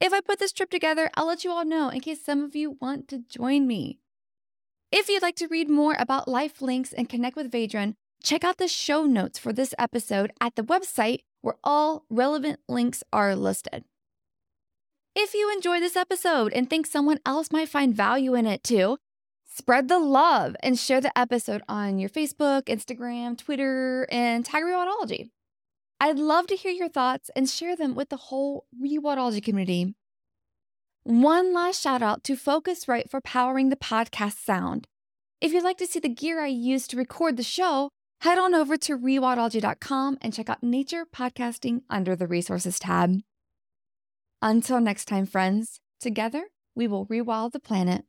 If I put this trip together, I'll let you all know in case some of you want to join me. If you'd like to read more about Life Lynx and connect with Vedran, check out the show notes for this episode at the website where all relevant links are listed. If you enjoy this episode and think someone else might find value in it too, spread the love and share the episode on your Facebook, Instagram, Twitter, and tag. I'd love to hear your thoughts and share them with the whole Rewildology community. One last shout out to Focusrite for powering the podcast sound. If you'd like to see the gear I use to record the show, head on over to rewildology.com and check out Nature Podcasting under the Resources tab. Until next time, friends, together we will rewild the planet.